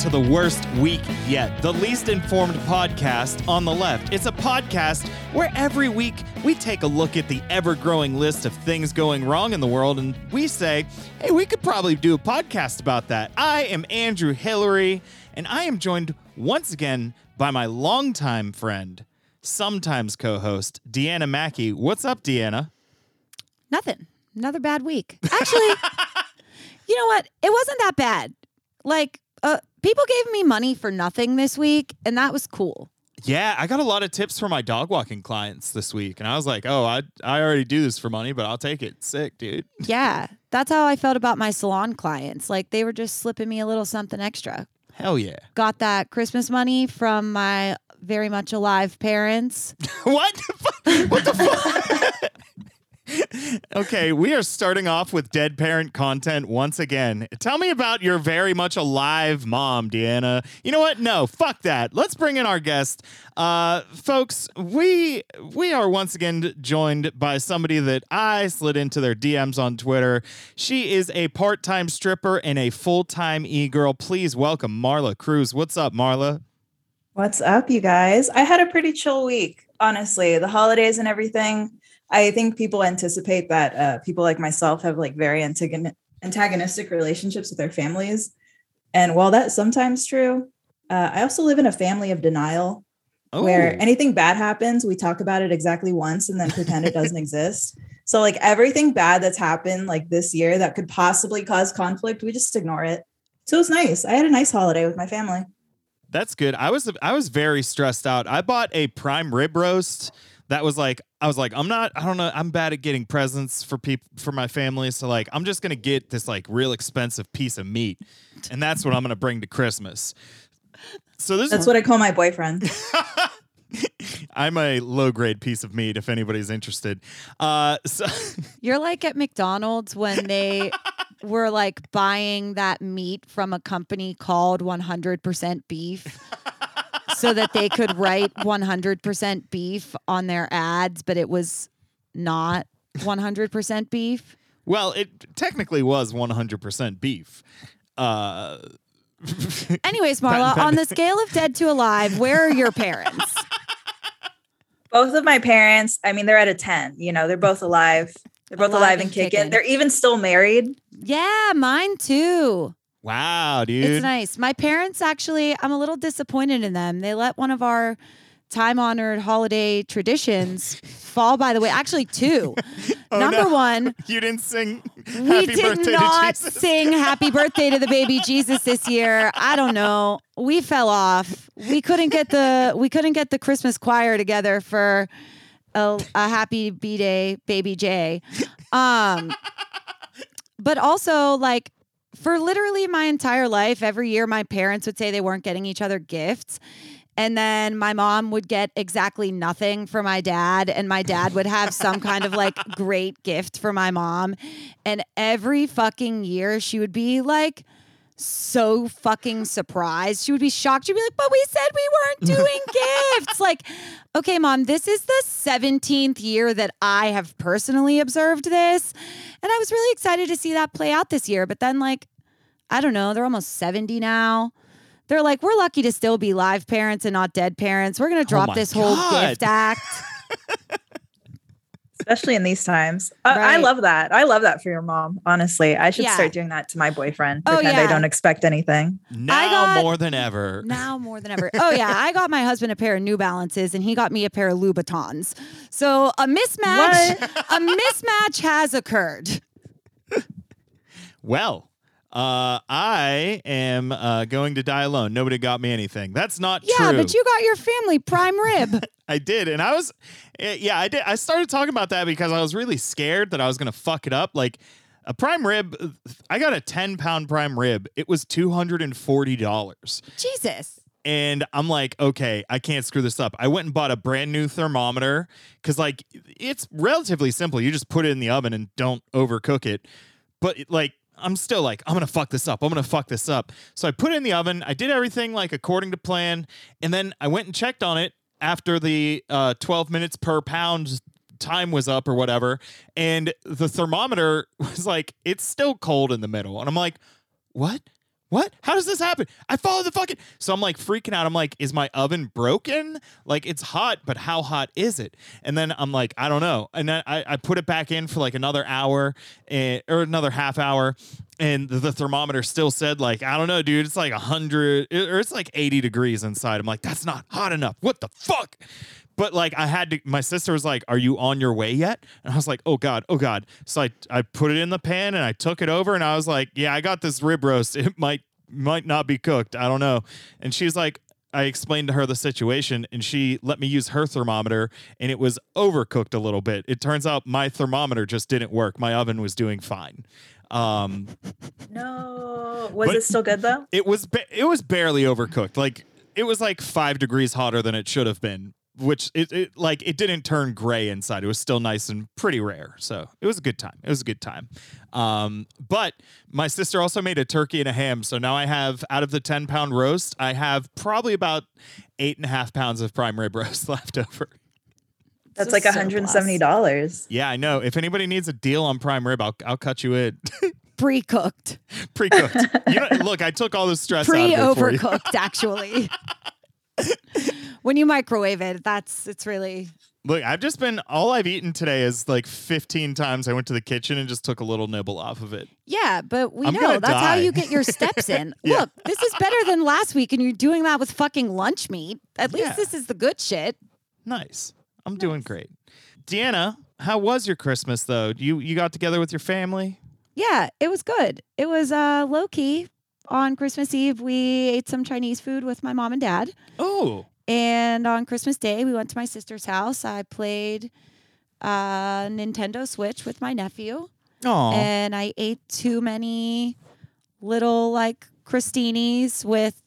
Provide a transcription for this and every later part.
To the worst week yet, the least informed podcast on the left. It's a podcast where every week we take a look at the ever growing list of things going wrong in the world and we say, hey, we could probably do a podcast about that. I am Andrew Hilary, and I am joined once again by my longtime friend, sometimes co host, Deanna Mackey. What's up, Deanna? Nothing. Another bad week. Actually, you know what? It wasn't that bad. Like, uh, people gave me money for nothing this week, and that was cool. Yeah, I got a lot of tips from my dog walking clients this week, and I was like, "Oh, I I already do this for money, but I'll take it." Sick, dude. Yeah, that's how I felt about my salon clients. Like, they were just slipping me a little something extra. Hell yeah. Got that Christmas money from my very much alive parents. what? the fu- What the fuck? okay, we are starting off with dead parent content once again. Tell me about your very much alive mom, Deanna. You know what? No, fuck that. Let's bring in our guest. Uh, folks, we we are once again joined by somebody that I slid into their DMs on Twitter. She is a part-time stripper and a full-time e-girl. Please welcome Marla Cruz. What's up, Marla? What's up, you guys? I had a pretty chill week, honestly. The holidays and everything. I think people anticipate that uh, people like myself have like very antagon- antagonistic relationships with their families. And while that's sometimes true, uh, I also live in a family of denial Oh. where anything bad happens, we talk about it exactly once and then pretend it doesn't exist. So, like everything bad that's happened like this year that could possibly cause conflict, we just ignore it. So it was nice. I had a nice holiday with my family. That's good. I was I was very stressed out. I bought a prime rib roast that was like I was like I'm not I don't know I'm bad at getting presents for people for my family so like I'm just going to get this like real expensive piece of meat and that's what I'm going to bring to Christmas. So this That's what I call my boyfriend. I'm a low grade piece of meat if anybody's interested. Uh so You're like at McDonald's when they were like buying that meat from a company called 100% beef so that they could write 100% beef on their ads, but it was not 100% beef. well it technically was 100% beef. Uh Anyways, Marla, that- on the scale of dead to alive, where are your parents? both of my parents, I mean, they're at a 10, you know, they're both alive. They're both Alive alive, and and kicking. kicking. They're even still married. Yeah, mine too. Wow, dude. It's nice. My parents actually, I'm a little disappointed in them. They let one of our time honored holiday traditions fall by the way. Actually, two. Oh, Number no. one, You didn't sing we did birthday not to Jesus. sing happy birthday to the baby Jesus this year. I don't know. We fell off. We couldn't get the we couldn't get the Christmas choir together for a, a happy B day baby J. Um but also like for literally my entire life, every year my parents would say they weren't getting each other gifts. And then my mom would get exactly nothing for my dad, and my dad would have some kind of like great gift for my mom. And every fucking year she would be like, so fucking surprised. She would be shocked. She'd be like, but we said we weren't doing gifts. Like, okay, mom, this is the 17th year that I have personally observed this. And I was really excited to see that play out this year. But then, like, I don't know, they're almost 70 now. They're like, we're lucky to still be live parents and not dead parents. We're going to oh drop my this whole gift act. especially in these times. I, I love that. I love that for your mom. Honestly, I should Yeah. start doing that to my boyfriend. Oh, Pretend yeah. I don't expect anything. Now got- more than ever. Now more than ever. Oh yeah, I got my husband a pair of New Balances, and he got me a pair of Louboutins. So a mismatch, a mismatch has occurred. Well, uh, I am uh, going to die alone. Nobody got me anything. That's not Yeah, true. Yeah, but you got your family prime rib. I did, and I was, eh, yeah, I did. I started talking about that because I was really scared that I was gonna fuck it up. Like a prime rib, I got a ten pound prime rib. It was two hundred and forty dollars. Jesus. and I'm like, okay, I can't screw this up. I went and bought a brand new thermometer because, like, it's relatively simple. You just put it in the oven and don't overcook it. But like, I'm still like, I'm gonna fuck this up. I'm gonna fuck this up. So I put it in the oven. I did everything like according to plan, and then I went and checked on it after the uh, 12 minutes per pound time was up or whatever, and the thermometer was like, it's still cold in the middle, and I'm like, what? What? How does this happen? I follow the fucking. So I'm like freaking out. I'm like, is my oven broken? Like it's hot, but how hot is it? And then I'm like, I don't know. And then I, I put it back in for like another hour and, or another half hour. And the, the thermometer still said like, I don't know, dude. It's like 100 or it's like 80 degrees inside. I'm like, that's not hot enough. What the fuck? But like I had to my sister was like, Are you on your way yet? And I was like, Oh God, oh God. So I I put it in the pan and I took it over and I was like, Yeah, I got this rib roast. It might might not be cooked. I don't know. And she's like, I explained to her the situation and she let me use her thermometer and it was overcooked a little bit. It turns out my thermometer just didn't work. My oven was doing fine. Um, No. Was it still good though? it was ba- it was barely overcooked. Like it was like five degrees hotter than it should have been. Which it, it like it didn't turn gray inside. It was still nice and pretty rare. So it was a good time. It was a good time. Um, but my sister also made a turkey and a ham. So now I have out of the ten pound roast, I have probably about eight and a half pounds of prime rib roast left over. That's like surplus. $170. Yeah, I know. If anybody needs a deal on prime rib, I'll I'll cut you in Pre-cooked, pre cooked. you know, look, I took all the stress out of it for you. pre-overcooked, actually. when you microwave it, that's it's really Look, I've just been all I've eaten today is like 15 times I went to the kitchen and just took a little nibble off of it. yeah. But we I'm know that's how you get your steps in. Yeah. Look, this is better than last week, and you're doing that with fucking lunch meat. At least Yeah. this is the good shit. Nice. I'm doing great. Deanna, how was your Christmas though? You you got together with your family? Yeah, it was good. It was uh, low key. On Christmas Eve, we ate some Chinese food with my mom and dad. Oh, And on Christmas Day, we went to my sister's house. I played uh, Nintendo Switch with my nephew. oh, And I ate too many little like crostinis with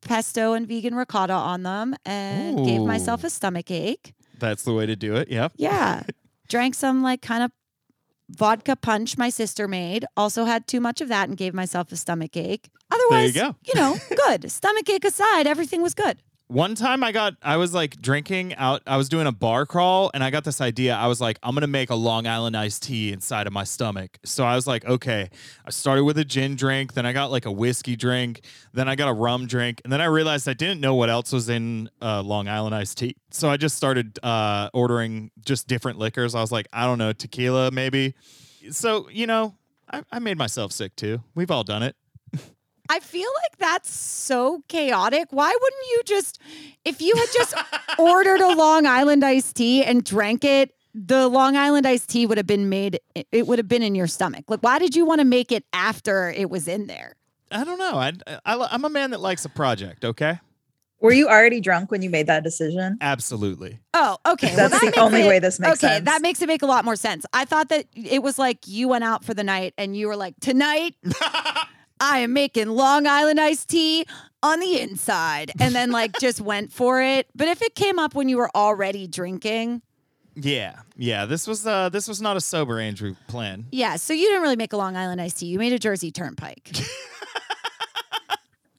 pesto and vegan ricotta on them and gave myself a stomach ache. that's the way to do it. Yeah. Yeah. Drank some like kind of vodka punch my sister made. Also had too much of that and gave myself a stomach ache. Otherwise, go. you know, good. stomach ache aside, everything was good. One time I got I was like drinking out I was doing a bar crawl and I got this idea. I was like, I'm gonna make a Long Island iced tea inside of my stomach. So I was like, okay. I started with a gin drink, then I got like a whiskey drink, then I got a rum drink, and then I realized I didn't know what else was in uh, Long Island iced tea. So I just started uh, ordering just different liquors. I was like, I don't know, tequila maybe. So, you know, I, I made myself sick too. We've all done it. I feel like that's so chaotic. Why wouldn't you just, if you had just ordered a Long Island iced tea and drank it, the Long Island iced tea would have been made, it would have been in your stomach. Like, why did you want to make it after it was in there? I don't know. I, I, I'm a man that likes a project, okay? Were you already drunk when you made that decision? Absolutely. Oh, okay. well, That's that the only it- way this makes okay, sense. that makes it make a lot more sense. I thought that it was like you went out for the night and you were like, tonight I am making Long Island iced tea on the inside, and then like just went for it. But if it came up when you were already drinking, Yeah, yeah. This was uh, this was not a sober Andrew plan. yeah. So you didn't really make a Long Island iced tea. You made a Jersey Turnpike.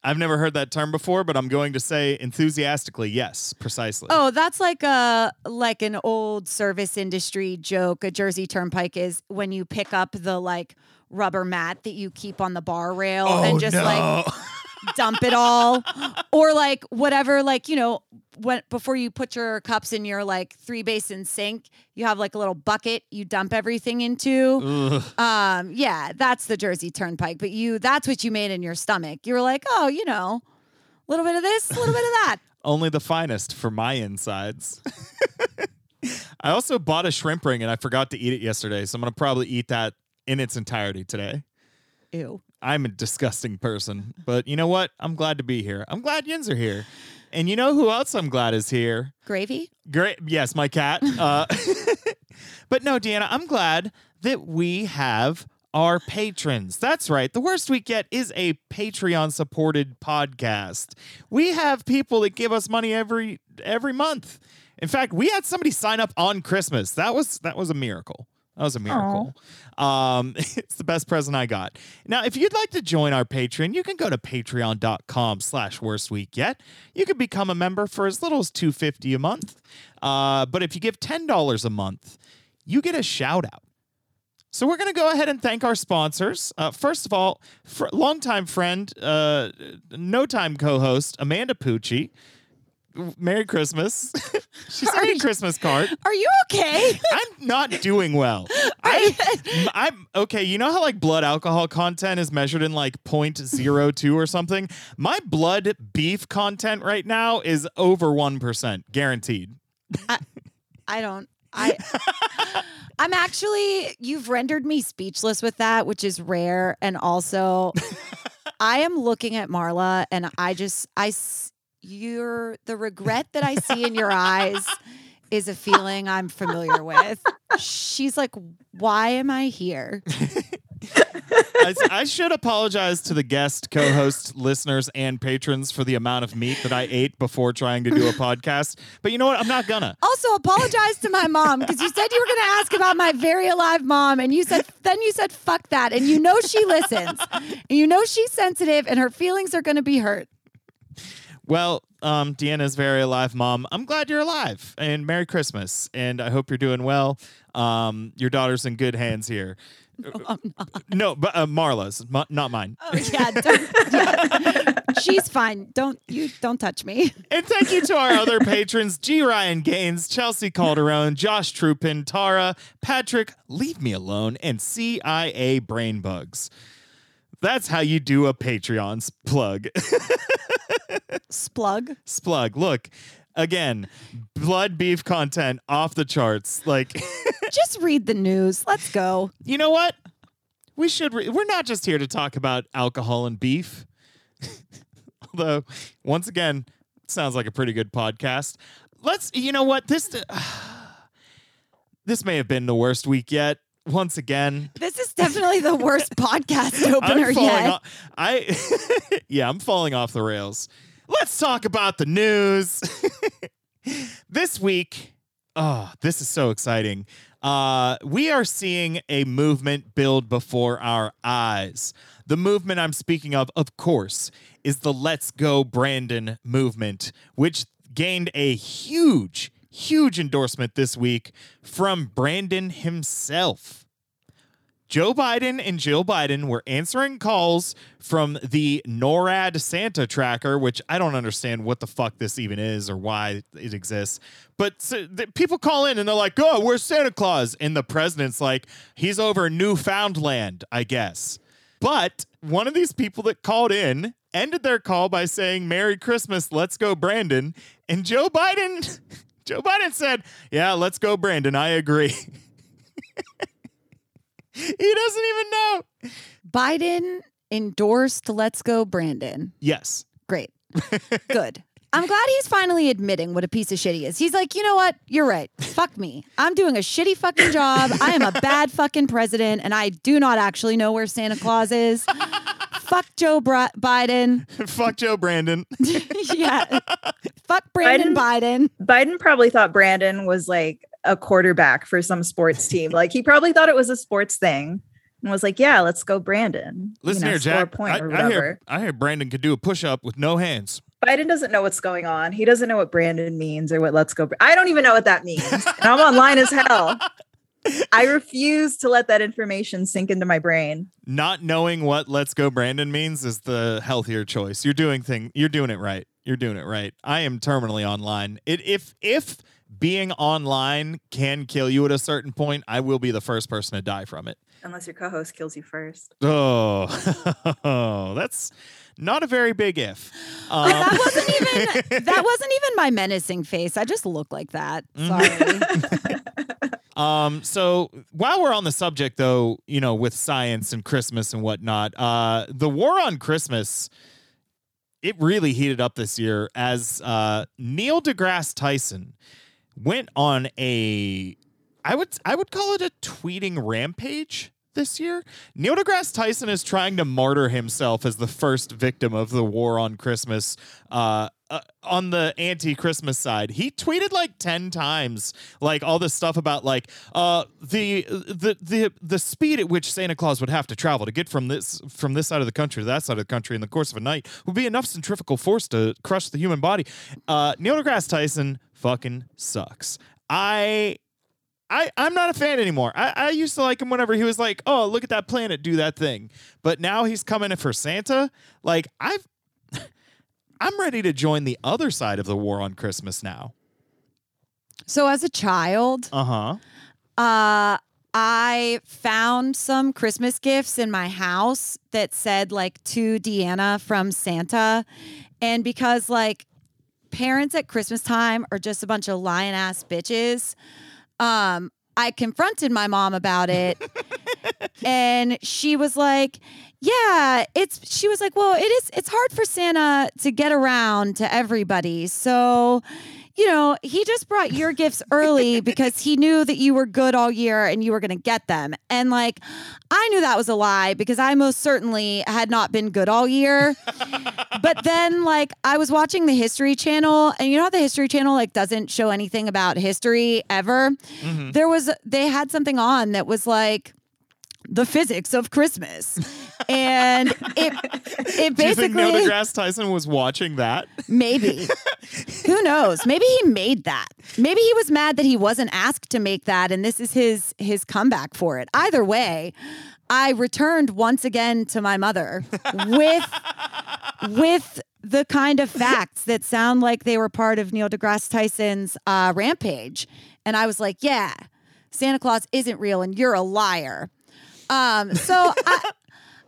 I've never heard that term before, but I'm going to say enthusiastically, yes, precisely. Oh, that's like a like an old service industry joke. A Jersey Turnpike is when you pick up the like rubber mat that you keep on the bar rail and just like dump it all. Or like whatever like you know when before you put your cups in your like three basin sink you have like a little bucket you dump everything into. Ugh. um yeah that's the jersey turnpike but you that's what you made in your stomach. You were like oh you know a little bit of this a little bit of that. Only the finest for my insides. I also bought a shrimp ring and I forgot to eat it yesterday, so I'm gonna probably eat that in its entirety today. ew I'm a disgusting person, but you know what? I'm glad to be here. I'm glad Yins are here. And you know who else I'm glad is here? gravy Great. Yes, my cat. Uh, but no, Deanna, I'm glad that we have our patrons. That's right. The Worst Week Yet is a Patreon supported podcast. We have people that give us money every every month. In fact, we had somebody sign up on Christmas. That was that was a miracle. That was a miracle. Um, it's the best present I got. Now, if you'd like to join our Patreon, you can go to patreon.com slash worst week yet. You can become a member for as little as 250 a month. Uh, but if you give $10 a month, you get a shout out. So we're going to go ahead and thank our sponsors. Uh, first of all, fr- longtime friend, uh, no time co-host Amanda Pucci. Merry Christmas. she sent me a you- Christmas card. Are you okay? I'm not doing well. I, I'm okay. You know how like blood alcohol content is measured in like 0.02 or something? My blood beef content right now is over 1%, guaranteed. I don't. I. I'm actually. You've rendered me speechless with that, which is rare, and also, I am looking at Marla, and I just I. You're the regret that I see in your eyes is a feeling I'm familiar with. She's like, "Why am I here?" I, I should apologize to the guest, co host, listeners, and patrons for the amount of meat that I ate before trying to do a podcast. But you know what? I'm not gonna. Also, apologize to my mom because you said you were going to ask about my very alive mom, and you said then you said fuck that, and you know she listens, and you know she's sensitive, and her feelings are going to be hurt. Well, um, Deanna's very alive mom. I'm glad you're alive and Merry Christmas. And I hope you're doing well. Um, your daughter's in good hands here. I'm not. No, but uh, Marla's, m- not mine. Oh yeah, she's fine. Don't you don't touch me. And thank you to our other patrons G. Ryan Gaines, Chelsea Calderon, Josh Troopin, Tara, Patrick, Leave Me Alone, and CIA Brainbugs. That's how you do a Patreon plug. Splug. Splug. Look, again, blood beef content off the charts. Like, Just read the news. Let's go. you know what? We should. Re- we're not just here to talk about alcohol and beef. Although, once again, sounds like a pretty good podcast. Let's. You know what? This. this may have been the worst week yet. Once again, This is definitely the worst podcast opener yet. off. I. yeah, I'm falling off the rails. Let's talk about the news. this week, oh, this is so exciting. Uh, we are seeing a movement build before our eyes. The movement I'm speaking of, of course, is the Let's Go Brandon movement, which gained a huge, huge endorsement this week from Brandon himself. Joe Biden and Jill Biden were answering calls from the NORAD Santa tracker, which I don't understand what the fuck this even is or why it exists. But so, the, people call in and they're like, "Oh, where's Santa Claus?" And the president's like, "He's over Newfoundland, I guess." But one of these people that called in ended their call by saying, "Merry Christmas, let's go, Brandon." And Joe Biden, Joe Biden said, "Yeah, let's go, Brandon. I agree." he doesn't even know. Biden endorsed Let's Go Brandon. Yes. Great. Good. I'm glad he's finally admitting what a piece of shit he is. He's like, you know what? You're right. Fuck me. I'm doing a shitty fucking job. I am a bad fucking president, and I do not actually know where Santa Claus is. Fuck Joe Bra- Biden. Fuck Joe Brandon. yeah. Fuck Brandon Biden. Biden probably thought Brandon was like a quarterback for some sports team. Like he probably thought it was a sports thing and was like, "Yeah, let's go, Brandon." You Listen know, here, Jack. point I, or I whatever. hear, I hear Brandon could do a push up with no hands. Biden doesn't know what's going on. He doesn't know what Brandon means or what "Let's go." Bra- I don't even know what that means. and I'm online as hell. I refuse to let that information sink into my brain. Not knowing what "Let's Go Brandon" means is the healthier choice. You're doing thing. You're doing it right. You're doing it right. I am terminally online. It if if being online can kill you at a certain point, I will be the first person to die from it. Unless your co-host kills you first. Oh, that's not a very big if. Um, That wasn't even that wasn't even my menacing face. I just look like that. Mm-hmm. Sorry. Um, so while we're on the subject, though, you know, with science and Christmas and whatnot, uh, the war on Christmas, it really heated up this year as uh, Neil deGrasse Tyson went on a, I would I would call it a tweeting rampage this year. Neil deGrasse Tyson is trying to martyr himself as the first victim of the war on Christmas. Uh, uh, on the anti-Christmas side, he tweeted like ten times, like all this stuff about like uh, the the the the speed at which Santa Claus would have to travel to get from this from this side of the country to that side of the country in the course of a night would be enough centrifugal force to crush the human body. Uh, Neil deGrasse Tyson fucking sucks. I I, I'm not a fan anymore. I, I used to like him whenever he was like, oh, look at that planet, do that thing. But now he's coming in for Santa. Like, I've I'm ready to join the other side of the war on Christmas now. So as a child, Uh-huh. uh I found some Christmas gifts in my house that said like to Deanna from Santa. And because like parents at Christmas time are just a bunch of lion ass bitches, um, I confronted my mom about it. and she was like, yeah, it's she was like, well, it is it's hard for Santa to get around to everybody. So, you know, he just brought your gifts early because he knew that you were good all year and you were going to get them. And like, I knew that was a lie because I most certainly had not been good all year. but then, like, I was watching the History Channel, and you know how the History Channel like doesn't show anything about history ever. Mhm. There was they had something on that was like the physics of Christmas, and it it basically Do you think Neil deGrasse Tyson was watching that? Maybe. Who knows? Maybe he made that. Maybe he was mad that he wasn't asked to make that and this is his his comeback for it. Either way, I returned once again to my mother with with the kind of facts that sound like they were part of Neil deGrasse Tyson's uh, rampage. And I was like, yeah, Santa Claus isn't real and you're a liar. Um, so I,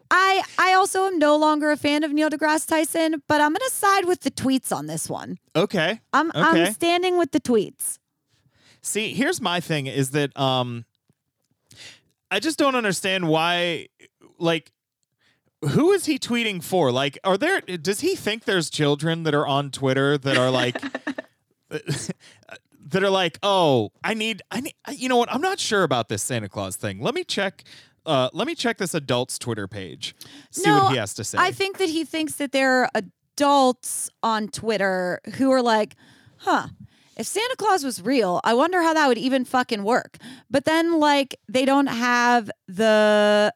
I I also am no longer a fan of Neil deGrasse Tyson, but I'm gonna side with the tweets on this one. Okay. I'm Okay. I'm standing with the tweets. See, here's my thing is that um I just don't understand why like who is he tweeting for? Like are there does he think there's children that are on Twitter that are like that are like, "Oh, I need I need you know what? I'm not sure about this Santa Claus thing. Let me check uh let me check this adult's Twitter page. See No, what he has to say." I think that he thinks that there are adults on Twitter who are like, huh. If Santa Claus was real, I wonder how that would even fucking work. But then, like, they don't have the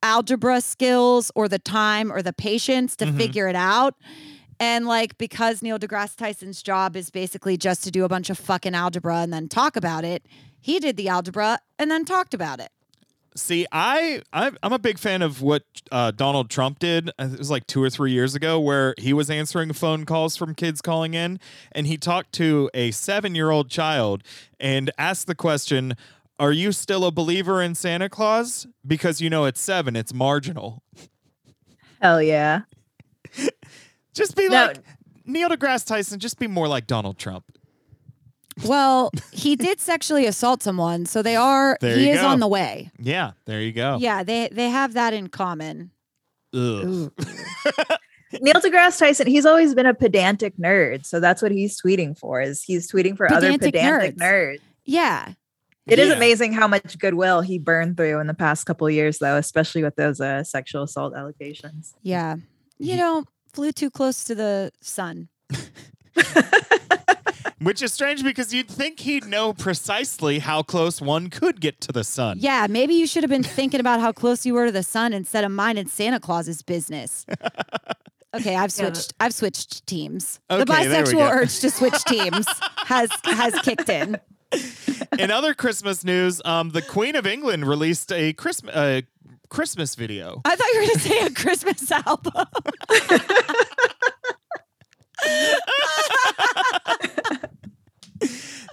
algebra skills or the time or the patience to Mhm. figure it out. And like because Neil deGrasse Tyson's job is basically just to do a bunch of fucking algebra and then talk about it, he did the algebra and then talked about it. See, I I'm a big fan of what uh, Donald Trump did. uh, It was like two or three years ago, where he was answering phone calls from kids calling in, and he talked to a seven year old child and asked the question, "Are you still a believer in Santa Claus? Because you know it's seven, it's marginal." Hell yeah. Just be No. like Neil deGrasse Tyson. Just be more like Donald Trump. Well, he did sexually assault someone, so they are There he you is go. on the way. Yeah, there you go. Yeah, they they have that in common. Ugh. Neil deGrasse Tyson, he's always been a pedantic nerd. So that's what he's tweeting for is he's tweeting for other Pedantic pedantic nerds. nerds. Yeah. It is Yeah. amazing how much goodwill he burned through in the past couple of years, though, especially with those uh, sexual assault allegations. Yeah. You know, flew too close to the sun. Which is strange because you'd think he'd know precisely how close one could get to the sun. Yeah, maybe you should have been thinking about how close you were to the sun instead of minding Santa Claus's business. Okay, I've Yeah, switched. I've switched teams. Okay, the there we bisexual go. urge to switch teams has has kicked in. In other Christmas news, um, the Queen of England released a Christmas uh, Christmas video. I thought you were going to say a Christmas album.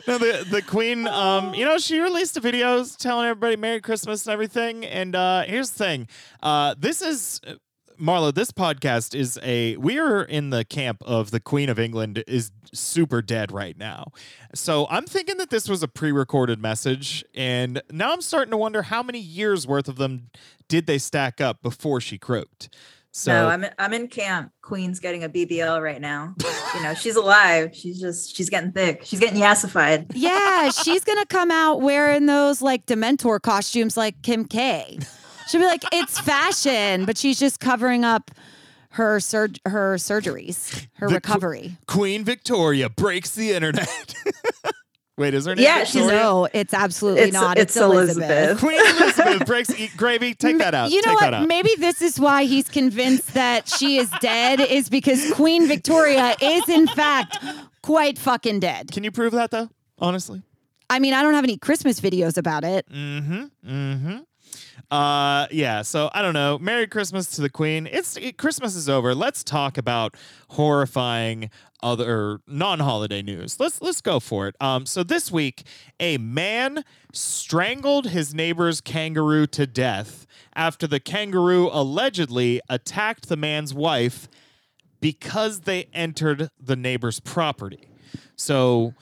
No, the the Queen, um, you know, she released a video telling everybody Merry Christmas and everything. And uh, here's the thing: uh, this is. Marla, this podcast is a we are in the camp of the Queen of England is super dead right now. So I'm thinking that this was a pre-recorded message and now I'm starting to wonder how many years worth of them did they stack up before she croaked. So no, I'm in, I'm in camp. Queen's getting a BBL right now. you know, she's alive. She's just she's getting thick. She's getting yassified. Yeah, she's gonna come out wearing those like Dementor costumes like Kim K. She'll be like, it's fashion, but she's just covering up her sur- her surgeries, her The qu- recovery. Queen Victoria breaks the internet. Wait, is her name Yeah, she's- No, it's absolutely It's- not. it's Elizabeth. Elizabeth. Queen Elizabeth breaks eat gravy. Take that out. You know Take what? that out. Maybe this is why he's convinced that she is dead, is because Queen Victoria is in fact quite fucking dead. Can you prove that though? Honestly, I mean, I don't have any Christmas videos about it. Mm-hmm. Mm-hmm. Uh, yeah. So I don't know. Merry Christmas to the Queen. It's it, Christmas is over. Let's talk about horrifying other non-holiday news. Let's let's go for it. Um, so this week, a man strangled his neighbor's kangaroo to death after the kangaroo allegedly attacked the man's wife because they entered the neighbor's property. So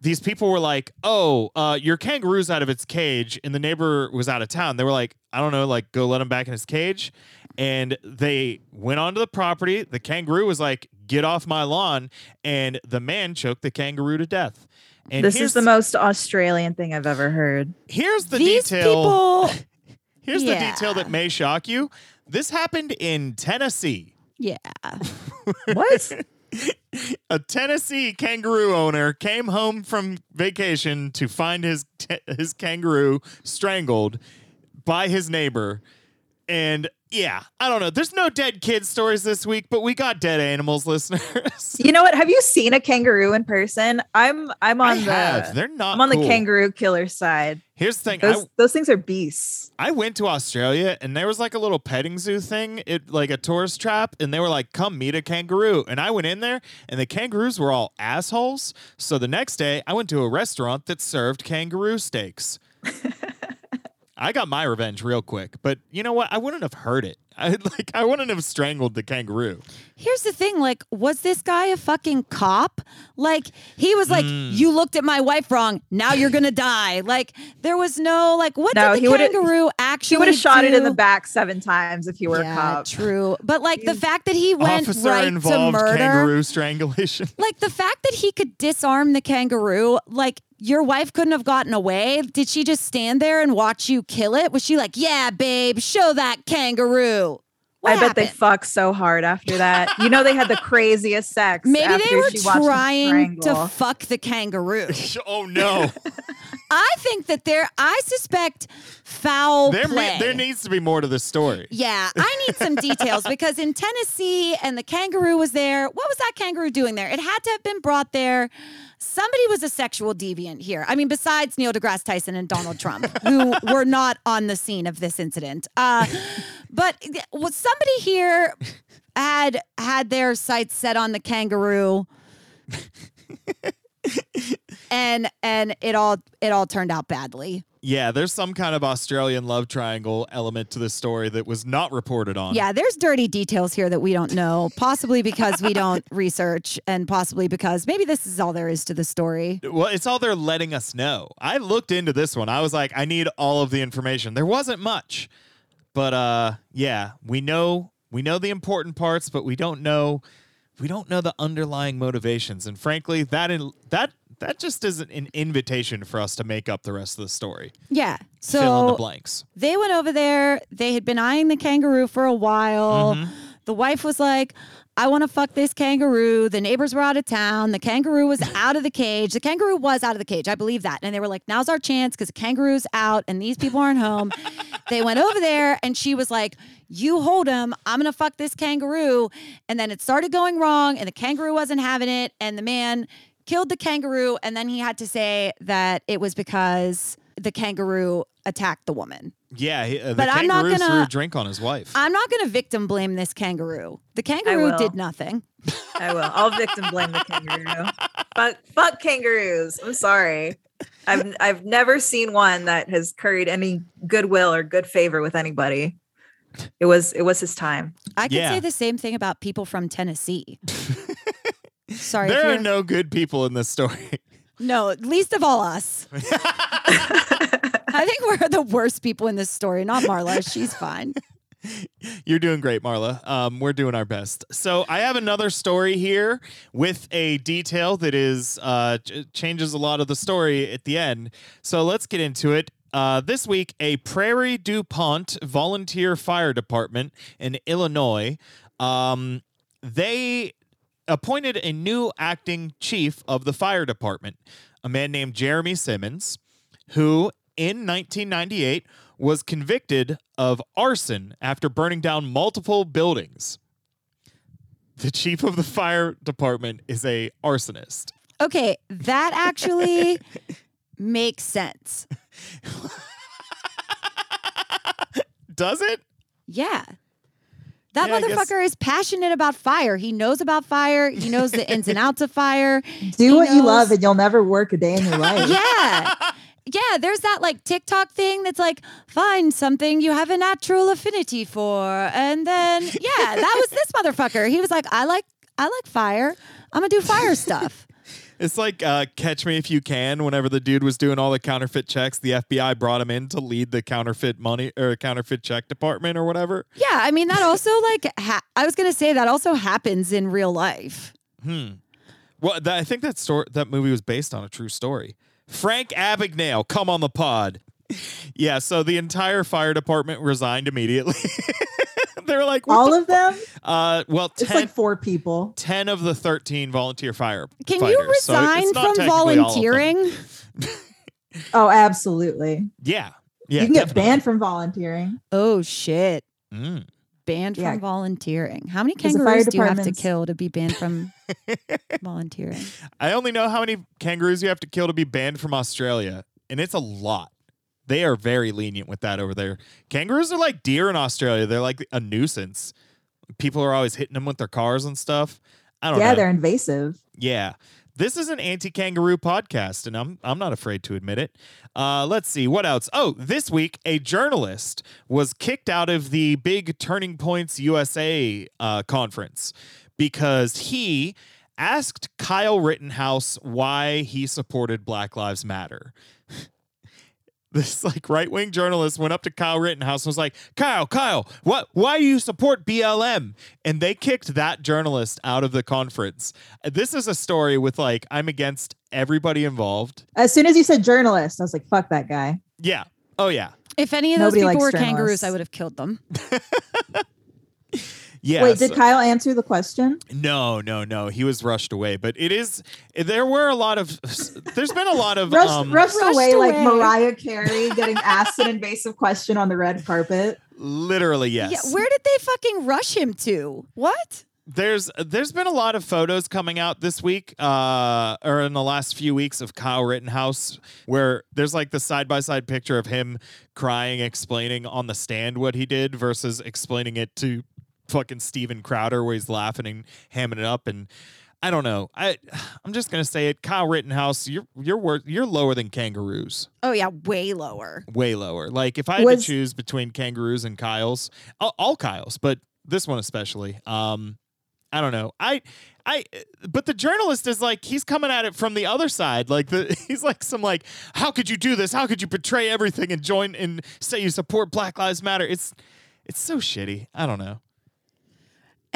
these people were like, "Oh, uh, your kangaroo's out of its cage," and the neighbor was out of town. They were like, "I don't know, like go let him back in his cage." And they went onto the property. The kangaroo was like, "Get off my lawn!" And the man choked the kangaroo to death. And this is the most Australian thing I've ever heard. Here's the These detail. people, Here's Yeah. the detail that may shock you. This happened in Tennessee. yeah. What? A Tennessee kangaroo owner came home from vacation to find his his kangaroo strangled by his neighbor. And yeah, I don't know. There's no dead kid stories this week, but we got dead animals listeners. you know what? Have you seen a kangaroo in person? I'm I'm I on the have. They're not I'm on cool. the kangaroo killer side. Here's the thing. Those I, those things are beasts. I went to Australia and there was like a little petting zoo thing, it like a tourist trap, and they were like, "Come meet a kangaroo." And I went in there, and the kangaroos were all assholes. So the next day, I went to a restaurant that served kangaroo steaks. I got my revenge real quick, but you know what? I wouldn't have hurt it. I like I wouldn't have strangled the kangaroo. Here's the thing like, was this guy a fucking cop? Like, he was like, Mm. you looked at my wife wrong. Now you're going to die. Like, there was no, like, what No, did the would've- kangaroo actually He would have shot it in the back seven times if he were yeah, a cop. true. But, like, the fact that he went Officer right to murder. kangaroo strangulation. Like, the fact that he could disarm the kangaroo, like, your wife couldn't have gotten away. Did she just stand there and watch you kill it? Was she like, yeah, babe, show that kangaroo? What I bet they happened? fucked so hard after that. You know they had the craziest sex. Maybe after they were she trying to fuck the kangaroo. oh no! I think that there, I suspect foul there, play. me- there needs to be more to the story. yeah, I need some details because in Tennessee and the kangaroo was there. What was that kangaroo doing there? It had to have been brought there. Somebody was a sexual deviant here. I mean, besides Neil deGrasse Tyson and Donald Trump, who were not on the scene of this incident. Uh, but was somebody here had had their sights set on the kangaroo and and it all it all turned out badly. Yeah, there's some kind of Australian love triangle element to this story that was not reported on. Yeah, there's dirty details here that we don't know, possibly because we don't research and possibly because maybe this is all there is to the story. Well, it's all they're letting us know. I looked into this one. I was like, I need all of the information. There wasn't much. But uh yeah, we know we know the important parts, but we don't know we don't know the underlying motivations. And frankly, that in, that that just isn't an invitation for us to make up the rest of the story. Yeah. Fill in the So blanks. they went over there. They had been eyeing the kangaroo for a while. Mhm. The wife was like, I want to fuck this kangaroo. The neighbors were out of town. The kangaroo was out of the cage. The kangaroo was out of the cage. I believe that. And they were like, now's our chance because the kangaroo's out and these people aren't home. they went over there and she was like, You hold him. I'm going to fuck this kangaroo. And then it started going wrong and the kangaroo wasn't having it. And the man killed the kangaroo. And then he had to say that it was because the kangaroo attacked the woman. Yeah, he, uh, the But I'm not gonna- threw a drink on his wife. I'm not going to victim blame this kangaroo. The kangaroo did nothing. I will. I'll victim blame the kangaroo. fuck, fuck kangaroos. I'm sorry. I've I've never seen one that has curried any goodwill or good favor with anybody. It was it was his time. I could Yeah. say the same thing about people from Tennessee. Sorry. there you're- no good people in this story. no, least of all us. I think we're the worst people in this story, not Marla. She's fine. You're doing great, Marla. Um, we're doing our best. So I have another story here with a detail that is uh, ch- changes a lot of the story at the end. So let's get into it. Uh, this week, a Prairie du Pont volunteer fire department in Illinois, um, they appointed a new acting chief of the fire department, a man named Jeremy Simmons, who in 1998 was convicted of arson after burning down multiple buildings. The chief of the fire department is a arsonist. Okay, that actually makes sense. Does it? Yeah. That Yeah, I guess- motherfucker is passionate about fire. He knows about fire. He knows the ins and outs of fire. Do He what you love and you'll never work a day in your life. Yeah. Yeah, there's that like TikTok thing that's like find something you have a natural affinity for. And then yeah, that was this motherfucker. He was like, I like I like fire. I'm gonna do fire stuff. It's like uh, Catch Me If You Can. Whenever the dude was doing all the counterfeit checks, the FBI brought him in to lead the counterfeit money or counterfeit check department or whatever. Yeah, I mean that also like ha- I was gonna say that also happens in real life. Hmm. Well, that, I think that story, that movie was based on a true story. Frank Abagnale, come on the pod. Yeah, so the entire fire department resigned immediately. They're like, All the of them? uh, well, It's 10, like four people. 10 of the 13 volunteer fire Can fighters. you resign not from technically all of them. volunteering? Oh, absolutely. Yeah. Yeah. you can get banned from volunteering. Oh shit. Mm. Banned Yeah. from volunteering. How many kangaroos do you have to kill to be banned from volunteering? I only know how many kangaroos you have to kill to be banned from Australia, and it's a lot. They are very lenient with that over there. Kangaroos are like deer in Australia. They're like a nuisance. People are always hitting them with their cars and stuff. I don't Yeah, know. they're invasive. Yeah. This is an anti-kangaroo podcast, and I'm I'm not afraid to admit it. Uh, let's see what else. Oh, this week a journalist was kicked out of the big Turning Points USA uh, conference because he asked Kyle Rittenhouse why he supported Black Lives Matter. This like right wing journalist went up to Kyle Rittenhouse and was like, "Kyle, Kyle, what? Why do you support BLM?" And they kicked that journalist out of the conference. Uh, this is a story with like I'm against everybody involved. As soon as you said journalist, I was like, fuck that guy. Yeah. Oh yeah. If any of those people likes were kangaroos. I would have killed them. Yeah. Wait, did Kyle answer the question? no, no, no. He was rushed away. But it is. There were a lot of. There's been a lot of. Rushed, um, rushed, Rushed away, like. Mariah Carey getting asked an invasive question on the red carpet. literally yes. Yeah, where did they fucking rush him to? What? there's there's been a lot of photos coming out this week uh or in the last few weeks of Kyle Rittenhouse where there's like the side by side picture of him crying explaining on the stand what he did versus explaining it to fucking Steven Crowder where he's laughing and hamming it up and I don't know. I I'm just gonna say it. Kyle Rittenhouse, you're you're wor- you're lower than kangaroos. Oh yeah, way lower. Way lower. Like if I had Was- to choose between kangaroos and Kyles, all, all Kyles, but this one especially. Um, I don't know. I, I, but the journalist is like he's coming at it from the other side. Like the he's like some like, how could you do this? How could you betray everything and join and say you support Black Lives Matter? It's, it's so shitty. I don't know.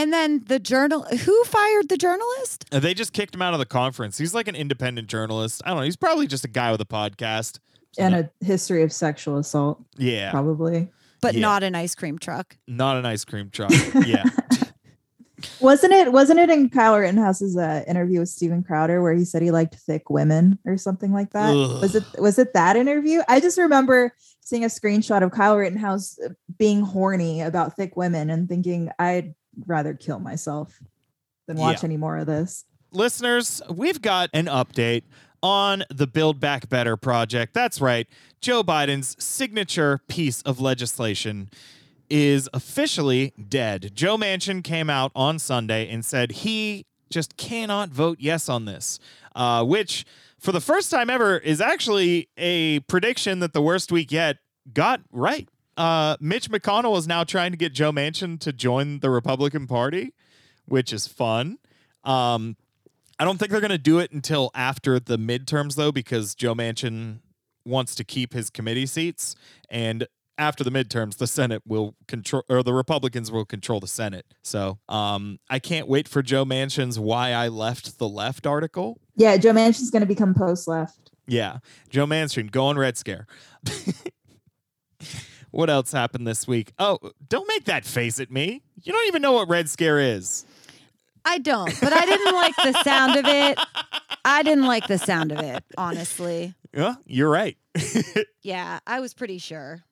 And then the journal who fired the journalist? Uh, They just kicked him out of the conference. He's like an independent journalist. I don't know. He's probably just a guy with a podcast. And a history of sexual assault, Yeah, probably. But Yeah. not an ice cream truck. not an ice cream truck. Yeah. Wasn't it? Wasn't it in Kyle Rittenhouse's uh, interview with Steven Crowder where he said he liked thick women or something like that? Ugh. Was it? Was it that interview? I just remember seeing a screenshot of Kyle Rittenhouse uh, being horny about thick women and thinking I'd rather kill myself than watch Yeah. any more of this. listeners, we've got an update on the Build Back Better project. That's right. Joe Biden's signature piece of legislation is officially dead. Joe Manchin came out on Sunday and said he just cannot vote yes on this, uh, which for the first time ever is actually a prediction that the worst week yet got right. Uh, Mitch McConnell is now trying to get Joe Manchin to join the Republican Party, which is fun. Um, I don't think they're going to do it until after the midterms, though, because Joe Manchin wants to keep his committee seats, and after the midterms, the Senate will control, or the Republicans will control the Senate. So, um, I can't wait for Joe Manchin's "Why I Left the Left" article. Yeah, Joe Manchin's going to become post left. Yeah, Joe Manchin, go on Red Scare. what else happened this week? Oh, don't make that face at me. You don't even know what Red Scare is. I don't, but I didn't like the sound of it. I didn't like the sound of it, honestly. Yeah, you're right. Yeah, I was pretty sure.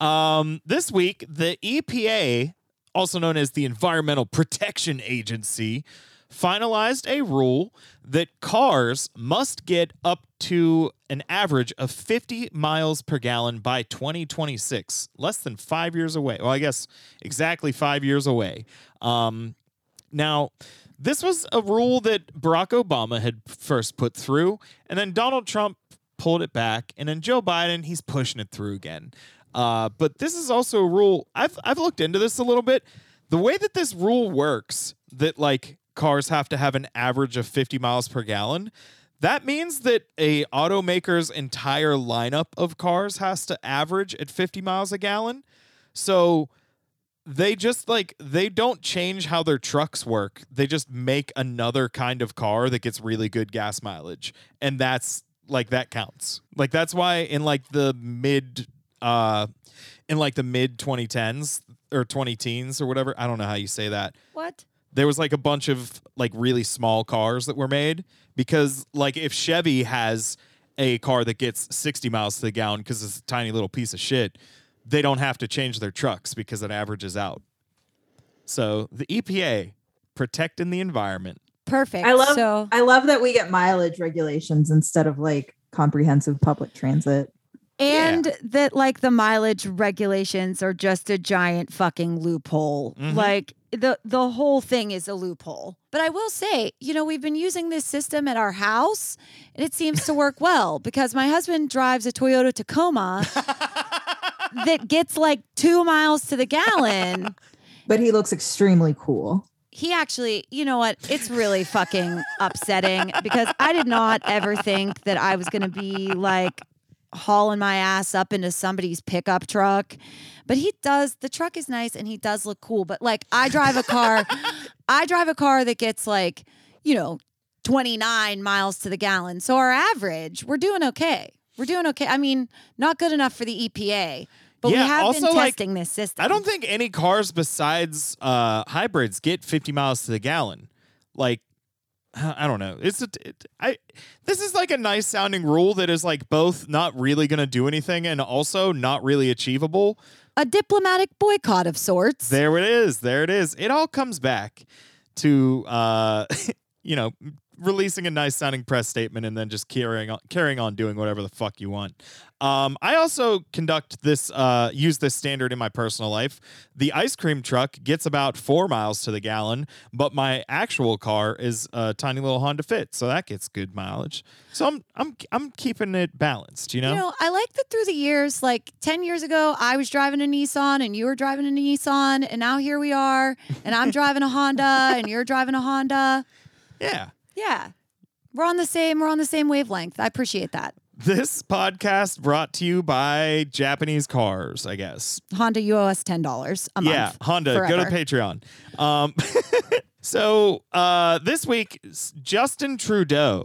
Um, this week, the EPA, also known as the Environmental Protection Agency, finalized a rule that cars must get up to an average of 50 miles per gallon by 2026, less than five years away. Well, I guess exactly five years away. Um, now, this was a rule that Barack Obama had first put through, and then Donald Trump pulled it back, and then Joe Biden, he's pushing it through again. Uh, but this is also a rule. I've I've looked into this a little bit. The way that this rule works, that like cars have to have an average of 50 miles per gallon, that means that a automaker's entire lineup of cars has to average at 50 miles a gallon. So they just like they don't change how their trucks work. They just make another kind of car that gets really good gas mileage. And that's like that counts. Like that's why in like the mid uh in like the mid 2010s or 20 teens or whatever, I don't know how you say that What? There was like a bunch of like really small cars that were made because like if Chevy has a car that gets 60 miles to the gallon because it's a tiny little piece of shit, they don't have to change their trucks because it averages out. So the EPA protecting the environment. Perfect. I love so I love that we get mileage regulations instead of like comprehensive public transit. and that like the mileage regulations are just a giant fucking loophole. Mhm. Like the the whole thing is a loophole. But I will say, you know, we've been using this system at our house and it seems to work well because my husband drives a Toyota Tacoma that gets like 2 miles to the gallon. But he looks extremely cool. he actually, you know what? It's really fucking upsetting because I did not ever think that I was going to be like hauling my ass up into somebody's pickup truck. But he does, the truck is nice and he does look cool. But like, I drive a car, I drive a car that gets like, you know, 29 miles to the gallon. So our average, we're doing okay. We're doing okay. I mean, not good enough for the EPA, but Yeah, we have also, been like, testing this system. I don't think any cars besides uh, hybrids get 50 miles to the gallon. Like, I don't know. It's a, it, I. This is like a nice sounding rule that is like both not really going to do anything and also not really achievable. a diplomatic boycott of sorts. There it is. There it is. It all comes back to uh, you know releasing a nice sounding press statement and then just carrying on carrying on doing whatever the fuck you want. Um, I also conduct this uh, use this standard in my personal life. The ice cream truck gets about four miles to the gallon, but my actual car is a tiny little Honda Fit, so that gets good mileage. So I'm I'm I'm keeping it balanced. You know. You know, I like that through the years, like 10 years ago, I was driving a Nissan and you were driving a Nissan, and now here we are, and I'm driving a Honda and you're driving a Honda. yeah. Yeah. We're on the same, we're on the same wavelength. I appreciate that. This podcast brought to you by Japanese cars, I guess. Honda, you owe us $10 a month. yeah, Honda, go to. Patreon. Um, so uh, this week, Justin Trudeau,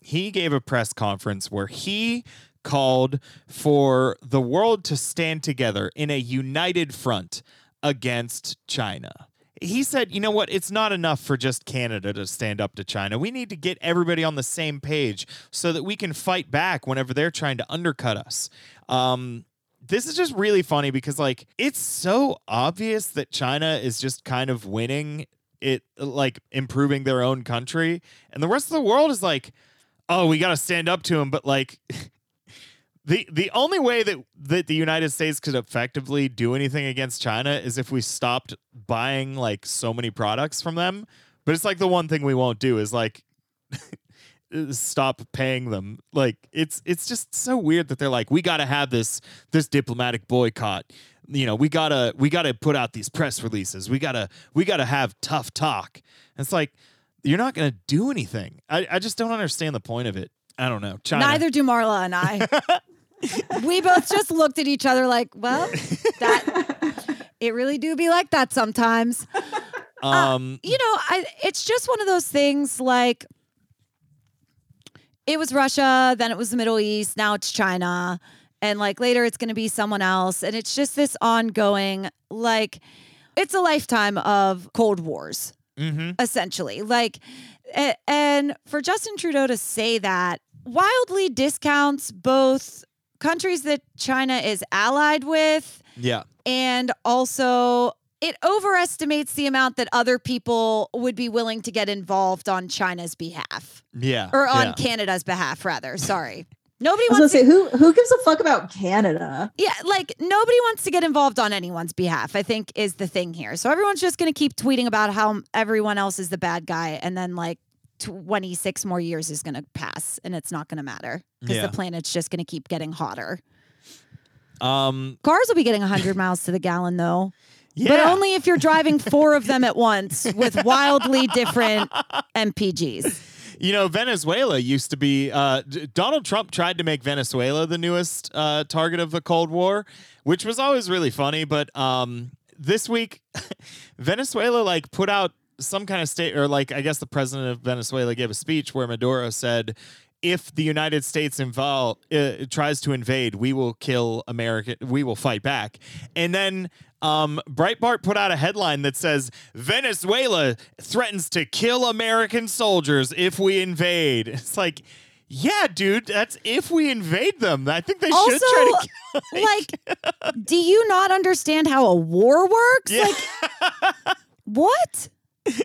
he gave a press conference where he called for the world to stand together in a united front against China. He said, you know what? It's not enough for just Canada to stand up to China. We need to get everybody on the same page so that we can fight back whenever they're trying to undercut us. Um, this is just really funny because like it's so obvious that China is just kind of winning it like improving their own country and the rest of the world is like oh we got to stand up to them but like the the only way that that the United States could effectively do anything against China is if we stopped buying like so many products from them. But it's like the one thing we won't do is like stop paying them. Like it's it's just so weird that they're like we got to have this this diplomatic boycott. You know we got to we got to put out these press releases. We got to we got to have tough talk. And it's like you're not going to do anything. I, I just don't understand the point of it. I don't know. China. Neither do Marla and I. we both just looked at each other like, well, that it really do be like that sometimes. um you know, I it's just one of those things like it was Russia, then it was the Middle East, now it's China, and like later it's going to be someone else, and it's just this ongoing like it's a lifetime of cold wars mhm. essentially. Like and for Justin Trudeau to say that wildly discounts both countries that China is allied with yeah and also it overestimates the amount that other people would be willing to get involved on China's behalf Yeah. or on yeah. Canada's behalf, rather. Sorry. Nobody I was wants to, say, who who gives a fuck about Canada? yeah, like nobody wants to get involved on anyone's behalf, I think is the thing here. So everyone's just going to keep tweeting about how everyone else is the bad guy. And then like 26 more years is going to pass and it's not going to matter because Yeah. the planet's just going to keep getting hotter. Um. Cars will be getting 100 miles to the gallon though. Yeah. But only if you're driving four of them at once with wildly different MPGs. You know, Venezuela used to be. Uh, D- Donald Trump tried to make Venezuela the newest uh, target of the Cold War, which was always really funny. But um, this week, Venezuela like put out some kind of state, or like I guess the president of Venezuela gave a speech where Maduro said, "If the United States invol- uh, tries to invade, we will kill America. We will fight back." And then um, Breitbart put out a headline that says Venezuela threatens to kill American soldiers if we invade. It's like, yeah, dude, that's if we invade them. I think they should try to kill. Like, do you not understand how a war works? Yeah. Like, what?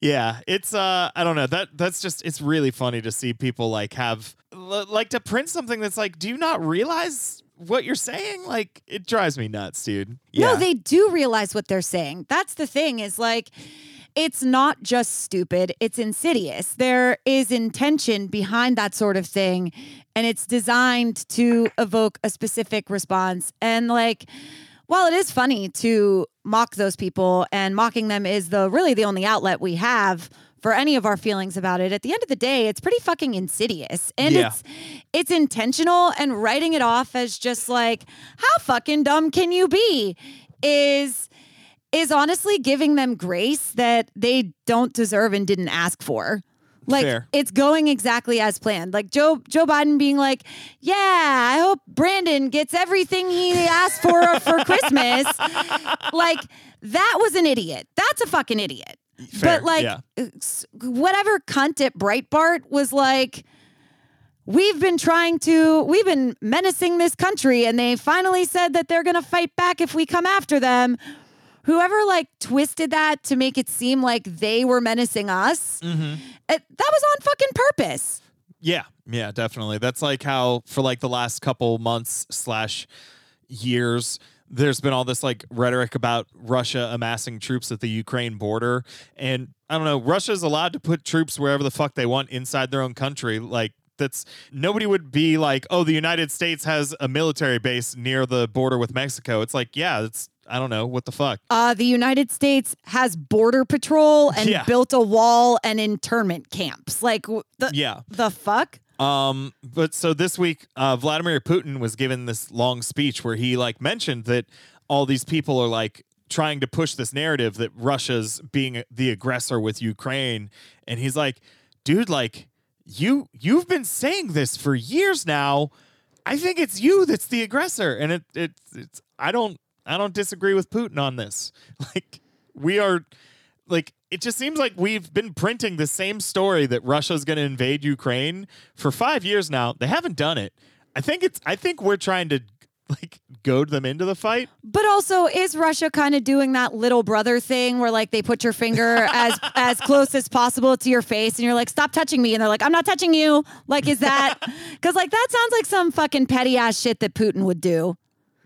Yeah, it's uh I don't know. That that's just it's really funny to see people like have like to print something that's like do you not realize what you're saying? Like it drives me nuts, dude. Yeah. No, they do realize what they're saying. That's the thing is like, it's not just stupid, it's insidious. There is intention behind that sort of thing, and it's designed to evoke a specific response. And like, while it is funny to mock those people and mocking them is the really the only outlet we have for any of our feelings about it. At the end of the day it's pretty fucking insidious and Yeah. it's it's intentional and writing it off as just like how fucking dumb can you be? is is honestly giving them grace that they don't deserve and didn't ask for like Fair. it's going exactly as planned. Like Joe Joe Biden being like, "Yeah, I hope Brandon gets everything he asked for for Christmas." like that was an idiot. That's a fucking idiot. Fair, but like yeah. whatever cunt at Breitbart was like We've been trying to, we've been menacing this country, and they finally said that they're going to fight back if we come after them. Whoever like twisted that to make it seem like they were menacing us, Mm-hmm. it, that was on fucking purpose. Yeah, yeah, definitely. That's like how for like the last couple months slash years, there's been all this like rhetoric about Russia amassing troops at the Ukraine border, and I don't know, Russia's allowed to put troops wherever the fuck they want inside their own country, like. That's nobody would be like, oh, the United States has a military base near the border with Mexico. It's like, yeah, it's I don't know what the fuck. Uh, the United States has border patrol and Yeah. built a wall and internment camps. Like the Yeah. the fuck. Um, but so this week, uh, Vladimir Putin was given this long speech where he like mentioned that all these people are like trying to push this narrative that Russia's being the aggressor with Ukraine, and he's like, dude, like you you've been saying this for years now. I think it's you that's the aggressor, and it it it's I don't I don't disagree with Putin on this. Like we are like it just seems like we've been printing the same story that Russia's going to invade Ukraine for 5 years now. They haven't done it. I think it's I think we're trying to like goad them into the fight. But also, is Russia kind of doing that little brother thing where like they put your finger as as close as possible to your face, and you're like, "Stop touching me," and they're like, "I'm not touching you." Like, is that because like that sounds like some fucking petty ass shit that Putin would do?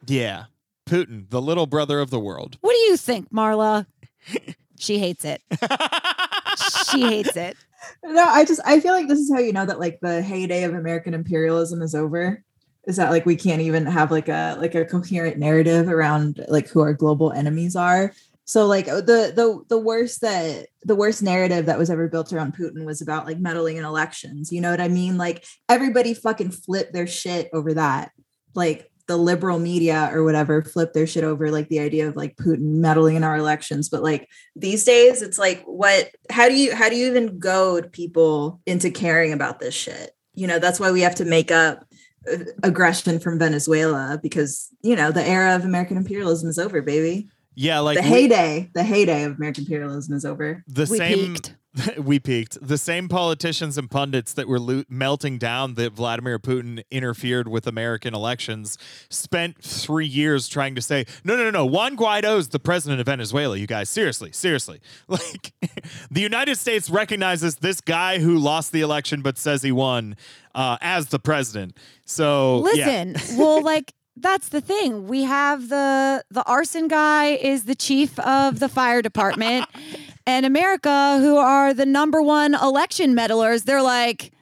Yeah. Putin, the little brother of the world. What do you think, Marla? She hates it. she hates it. No, I just I feel like this is how you know that like the heyday of American imperialism is over. Is that like we can't even have like a like a coherent narrative around like who our global enemies are. So like uh, the the the worst that the worst narrative that was ever built around Putin was about like meddling in elections. You know what I mean? Like everybody fucking flipped their shit over that. Like the liberal media or whatever flip their shit over like the idea of like Putin meddling in our elections. But like these days it's like what how do you how do you even goad people into caring about this shit you know that's why we have to make up uh, aggression from venezuela because you know the era of american imperialism is over baby Yeah, like the we- heyday, the heyday of American imperialism is over. the We same peaked. we peaked. The same politicians and pundits that were lo- melting down that Vladimir Putin interfered with American elections spent three years trying to say, no, no, no, no. Juan Guaido's the president of Venezuela. You guys, seriously, seriously. Like, the United States recognizes this guy who lost the election but says he won uh, as the president. So yeah. Listen, well, like that's the thing. We have the the arson guy is the chief of the fire department, and America, who are the number one election meddlers, they're like.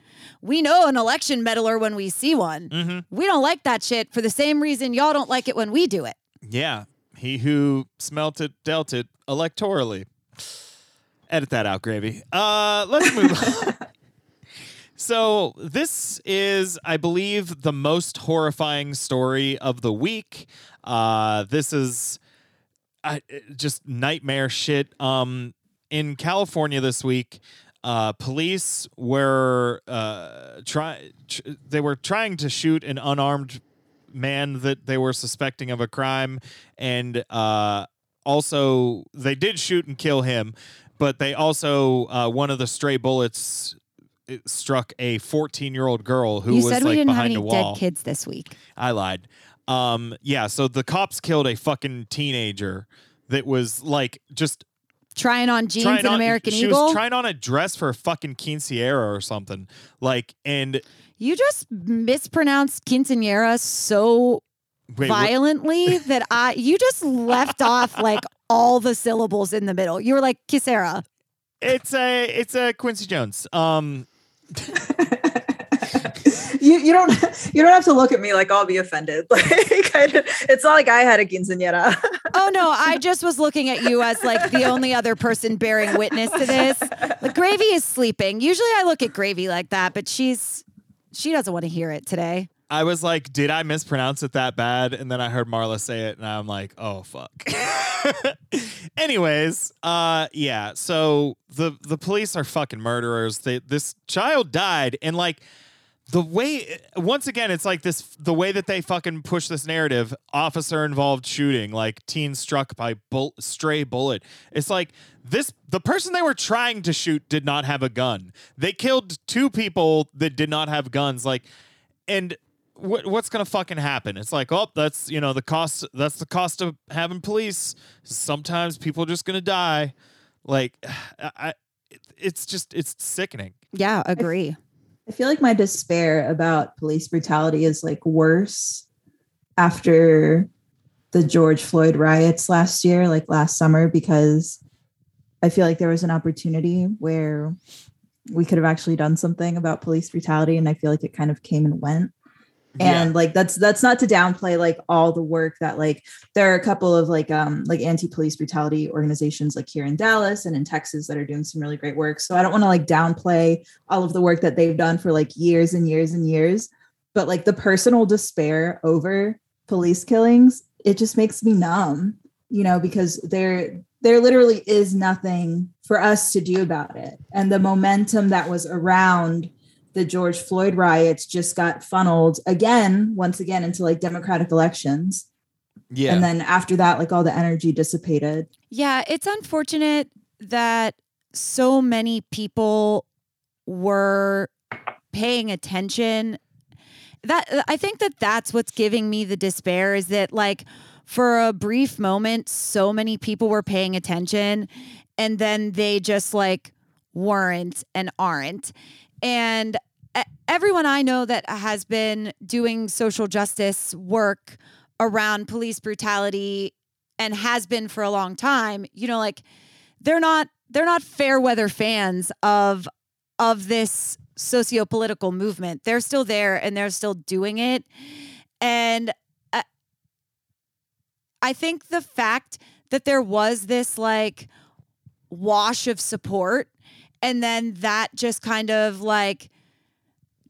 We know an election meddler when we see one. Mhm. We don't like that shit for the same reason y'all don't like it when we do it. Yeah, he who smelt it dealt it electorally. Edit that out, gravy. Uh, let's move on. So this is, I believe, the most horrifying story of the week. Uh, this is I, just nightmare shit. Um, in California this week, uh, police were uh, try tr- they were trying to shoot an unarmed man that they were suspecting of a crime, and uh, also they did shoot and kill him, but they also uh, one of the stray bullets struck a 14 year old girl who you was said like we didn't have behind any a wall. dead kids this week. I lied. Um, yeah, so the cops killed a fucking teenager that was like just Trying on jeans trying and on American she Eagle. was trying on a dress for a fucking quinceañera or something. Like and you just mispronounced quinceanera so wait, what- violently that I you just left off like all the syllables in the middle. You were like Kisera. it's a it's a Quincy Jones. Um you you don't You don't have to look at me like I'll be offended. Like I, it's not like I had a quinceanera. Oh no, I just was looking at you as like the only other person bearing witness to this. Like Gravy is sleeping. Usually I look at Gravy like that, but she's she doesn't want to hear it today. I was like, did I mispronounce it that bad? And then I heard Marla say it, and I'm like, oh fuck. Anyways, uh, yeah. So the the police are fucking murderers. They this child died, and like the way once again, it's like this the way that they fucking push this narrative: officer involved shooting, like teen struck by bull, stray bullet. It's like this the person they were trying to shoot did not have a gun. They killed two people that did not have guns. Like and what what's gonna fucking happen? It's like, oh, that's you know the cost. That's the cost of having police. Sometimes people are just gonna die. Like, I, I it's just it's sickening. Yeah, agree. I feel like my despair about police brutality is like worse after the George Floyd riots last year, like last summer, because I feel like there was an opportunity where we could have actually done something about police brutality. And I feel like it kind of came and went. And like that's that's not to downplay like all the work that like there are a couple of like um like anti-police brutality organizations like here in Dallas and in Texas that are doing some really great work. So I don't want to like downplay all of the work that they've done for like years and years and years. But like the personal despair over police killings it just makes me numb you know because there there literally is nothing for us to do about it. And the momentum that was around the George Floyd riots just got funneled again once again into like democratic elections yeah. and then after that like all the energy dissipated Yeah, it's unfortunate that so many people were paying attention. That I think that that's what's giving me the despair is that like for a brief moment so many people were paying attention and then they just like weren't and aren't. And everyone I know that has been doing social justice work around police brutality and has been for a long time, you know, like they're not they're not fair weather fans of of this socio-political movement. They're still there and they're still doing it. And I, I think the fact that there was this like wash of support and then that just kind of like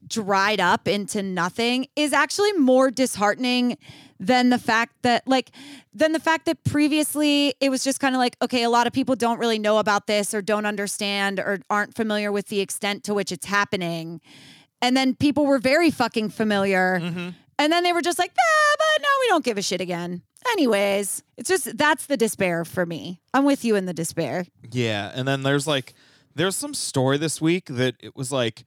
dried up into nothing is actually more disheartening than the fact that like than the fact that previously it was just kind of like okay a lot of people don't really know about this or don't understand or aren't familiar with the extent to which it's happening and then people were very fucking familiar Mhm. and then they were just like ah but no we don't give a shit again Anyways, it's just that's the despair for me. I'm with you in the despair. Yeah, and then there's like there's some story this week that it was like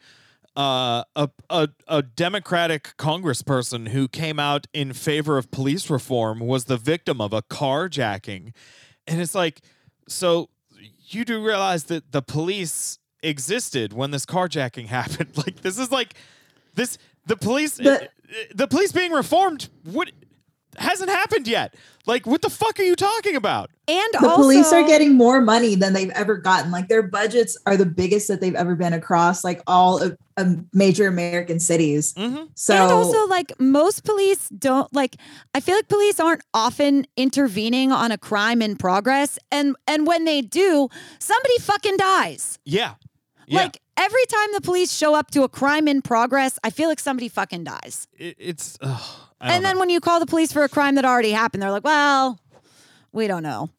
uh, a a a Democratic congressperson who came out in favor of police reform was the victim of a carjacking, and it's like so you do realize that the police existed when this carjacking happened. Like this is like this the police The- the police being reformed what hasn't happened yet. Like what the fuck are you talking about? And the also, police are getting more money than they've ever gotten. Like their budgets are the biggest that they've ever been across like all of, of major American cities. Mhm. So and also like most police don't like I feel like police aren't often intervening on a crime in progress and and when they do, somebody fucking dies. Yeah. Yeah. Like every time the police show up to a crime in progress, I feel like somebody fucking dies. it, it's ugh, I don't And then know. when you call the police for a crime that already happened, they're like, "Well, we don't know."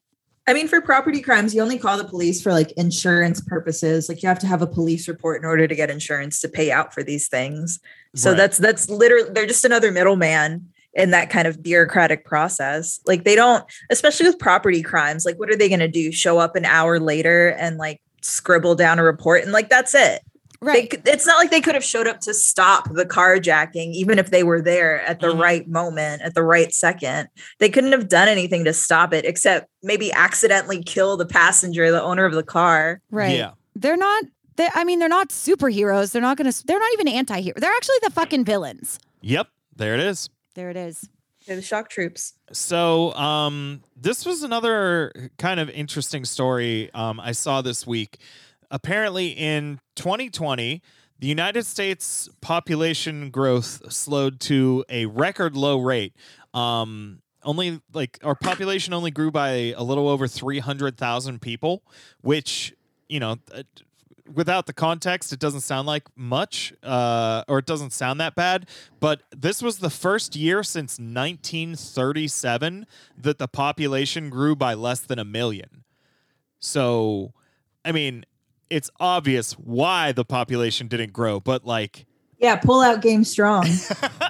I mean, for property crimes, you only call the police for like insurance purposes. Like you have to have a police report in order to get insurance to pay out for these things. So Right. that's that's literally they're just another middleman in that kind of bureaucratic process. Like they don't, especially with property crimes, like what are they going to do? Show up an hour later and like scribble down a report and like that's it. They, Right. c- it's not like they could have showed up to stop the carjacking, even if they were there at the Mhm. right moment, at the right second. They couldn't have done anything to stop it except maybe accidentally kill the passenger, the owner of the car. right. Yeah. They're not they I mean, they're not superheroes. They're not going to they're not even anti-hero. They're actually the fucking villains. Yep. There it is. There it is. They're the shock troops. So, um, this was another kind of interesting story um, I saw this week. Apparently, in 2020, the United States population growth slowed to a record low rate. Um, only like our population only grew by a little over 300,000 people, which, you know, uh, without the context, it doesn't sound like much, uh, or it doesn't sound that bad. But this was the first year since 1937 that the population grew by less than a million. So, I mean, it's obvious why the population didn't grow, but like, Yeah, pull out game strong.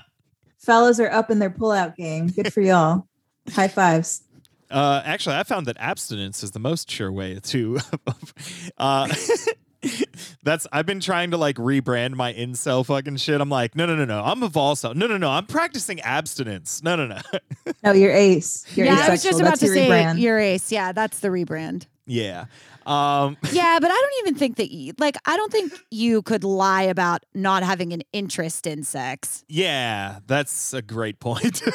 Fellas are up in their pull out game. Good for y'all. High fives. Uh, actually, I found that abstinence is the most sure way to. uh, that's I've been trying to like rebrand my incel fucking shit. I'm like, no, no, no, no. I'm a volcel. No, no, no. I'm practicing abstinence. No, no, no. No, you're ace. You're yeah, I was just about That's to say rebrand. your ace. Yeah, that's the rebrand. yeah. Um, Yeah, but I don't even think that you, like I don't think you could lie about not having an interest in sex. yeah. That's a great point.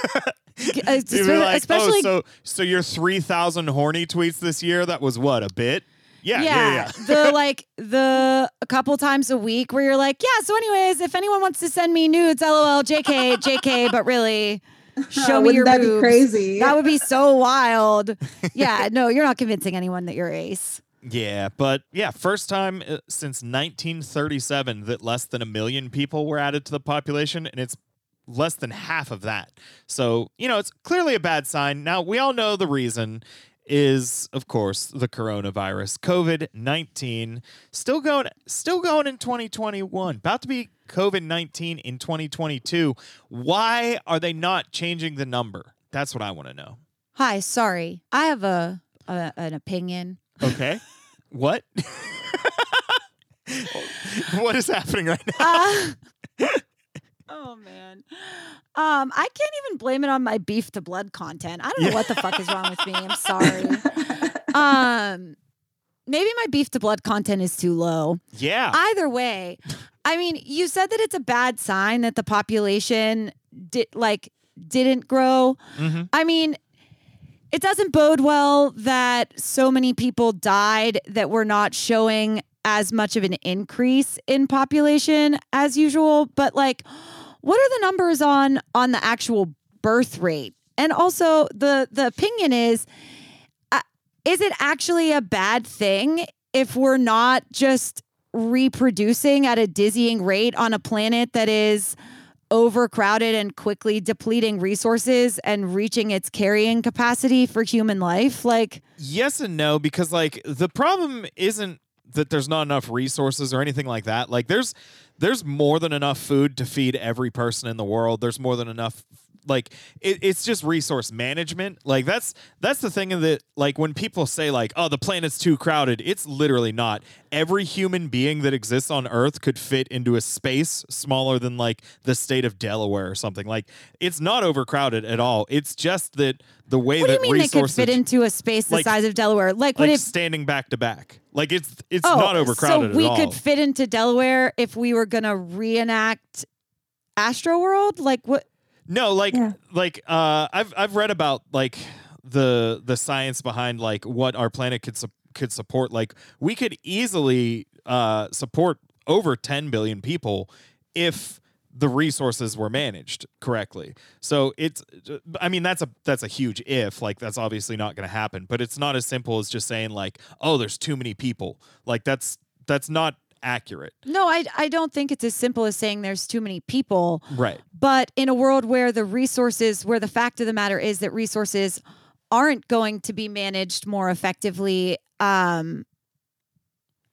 It's You'd be espe- like, especially oh, so so your three thousand horny tweets this year. That was what a bit. Yeah, yeah, yeah. the like the a couple times a week where you're like, yeah. So, anyways, if anyone wants to send me nudes, lol, jk, jk, but really, show me Wouldn't your that boobs. be crazy? That would be so wild. Yeah, no, you're not convincing anyone that you're ace. Yeah, but yeah, first time uh, since 1937 that less than a million people were added to the population, and it's less than half of that. So, you know, it's clearly a bad sign. Now, we all know the reason is of course the coronavirus covid-19 still going still going in 2021 about to be covid-19 in 2022 why are they not changing the number that's what i want to know Hi, sorry, I have a, a an opinion. Okay. what? what is happening right now? Uh, oh man. Um, I can't even blame it on my beef to blood content. I don't know Yeah. what the fuck is wrong with me. I'm sorry. Um, maybe my beef to blood content is too low. Yeah. Either way, I mean, you said that it's a bad sign that the population did like didn't grow. Mhm. I mean, it doesn't bode well that so many people died that we're not showing as much of an increase in population as usual, but like what are the numbers on on the actual birth rate? And also the the opinion is uh, is it actually a bad thing if we're not just reproducing at a dizzying rate on a planet that is overcrowded and quickly depleting resources and reaching its carrying capacity for human life like Yes and no, because like the problem isn't that there's not enough resources or anything like that. Like there's there's more than enough food to feed every person in the world. There's more than enough like it, it's just resource management. Like that's that's the thing that like when people say like, oh, the planet's too crowded, it's literally not. Every human being that exists on Earth could fit into a space smaller than like the state of Delaware or something. Like it's not overcrowded at all. It's just that the way What do that you mean they could fit into a space the like- size of Delaware? Like, would like it? standing back to back. Like it's it's oh, not overcrowded so we at all. We could fit into Delaware if we were gonna reenact Astroworld. Like what? No, like Yeah. like uh I've I've read about like the the science behind like what our planet could su- could support like we could easily uh support over 10 billion people if the resources were managed correctly. So it's I mean that's a that's a huge if like that's obviously not going to happen, but it's not as simple as just saying like oh there's too many people. Like that's that's not accurate. No, I I don't think it's as simple as saying there's too many people. Right. But in a world where the resources, where the fact of the matter is that resources aren't going to be managed more effectively, um,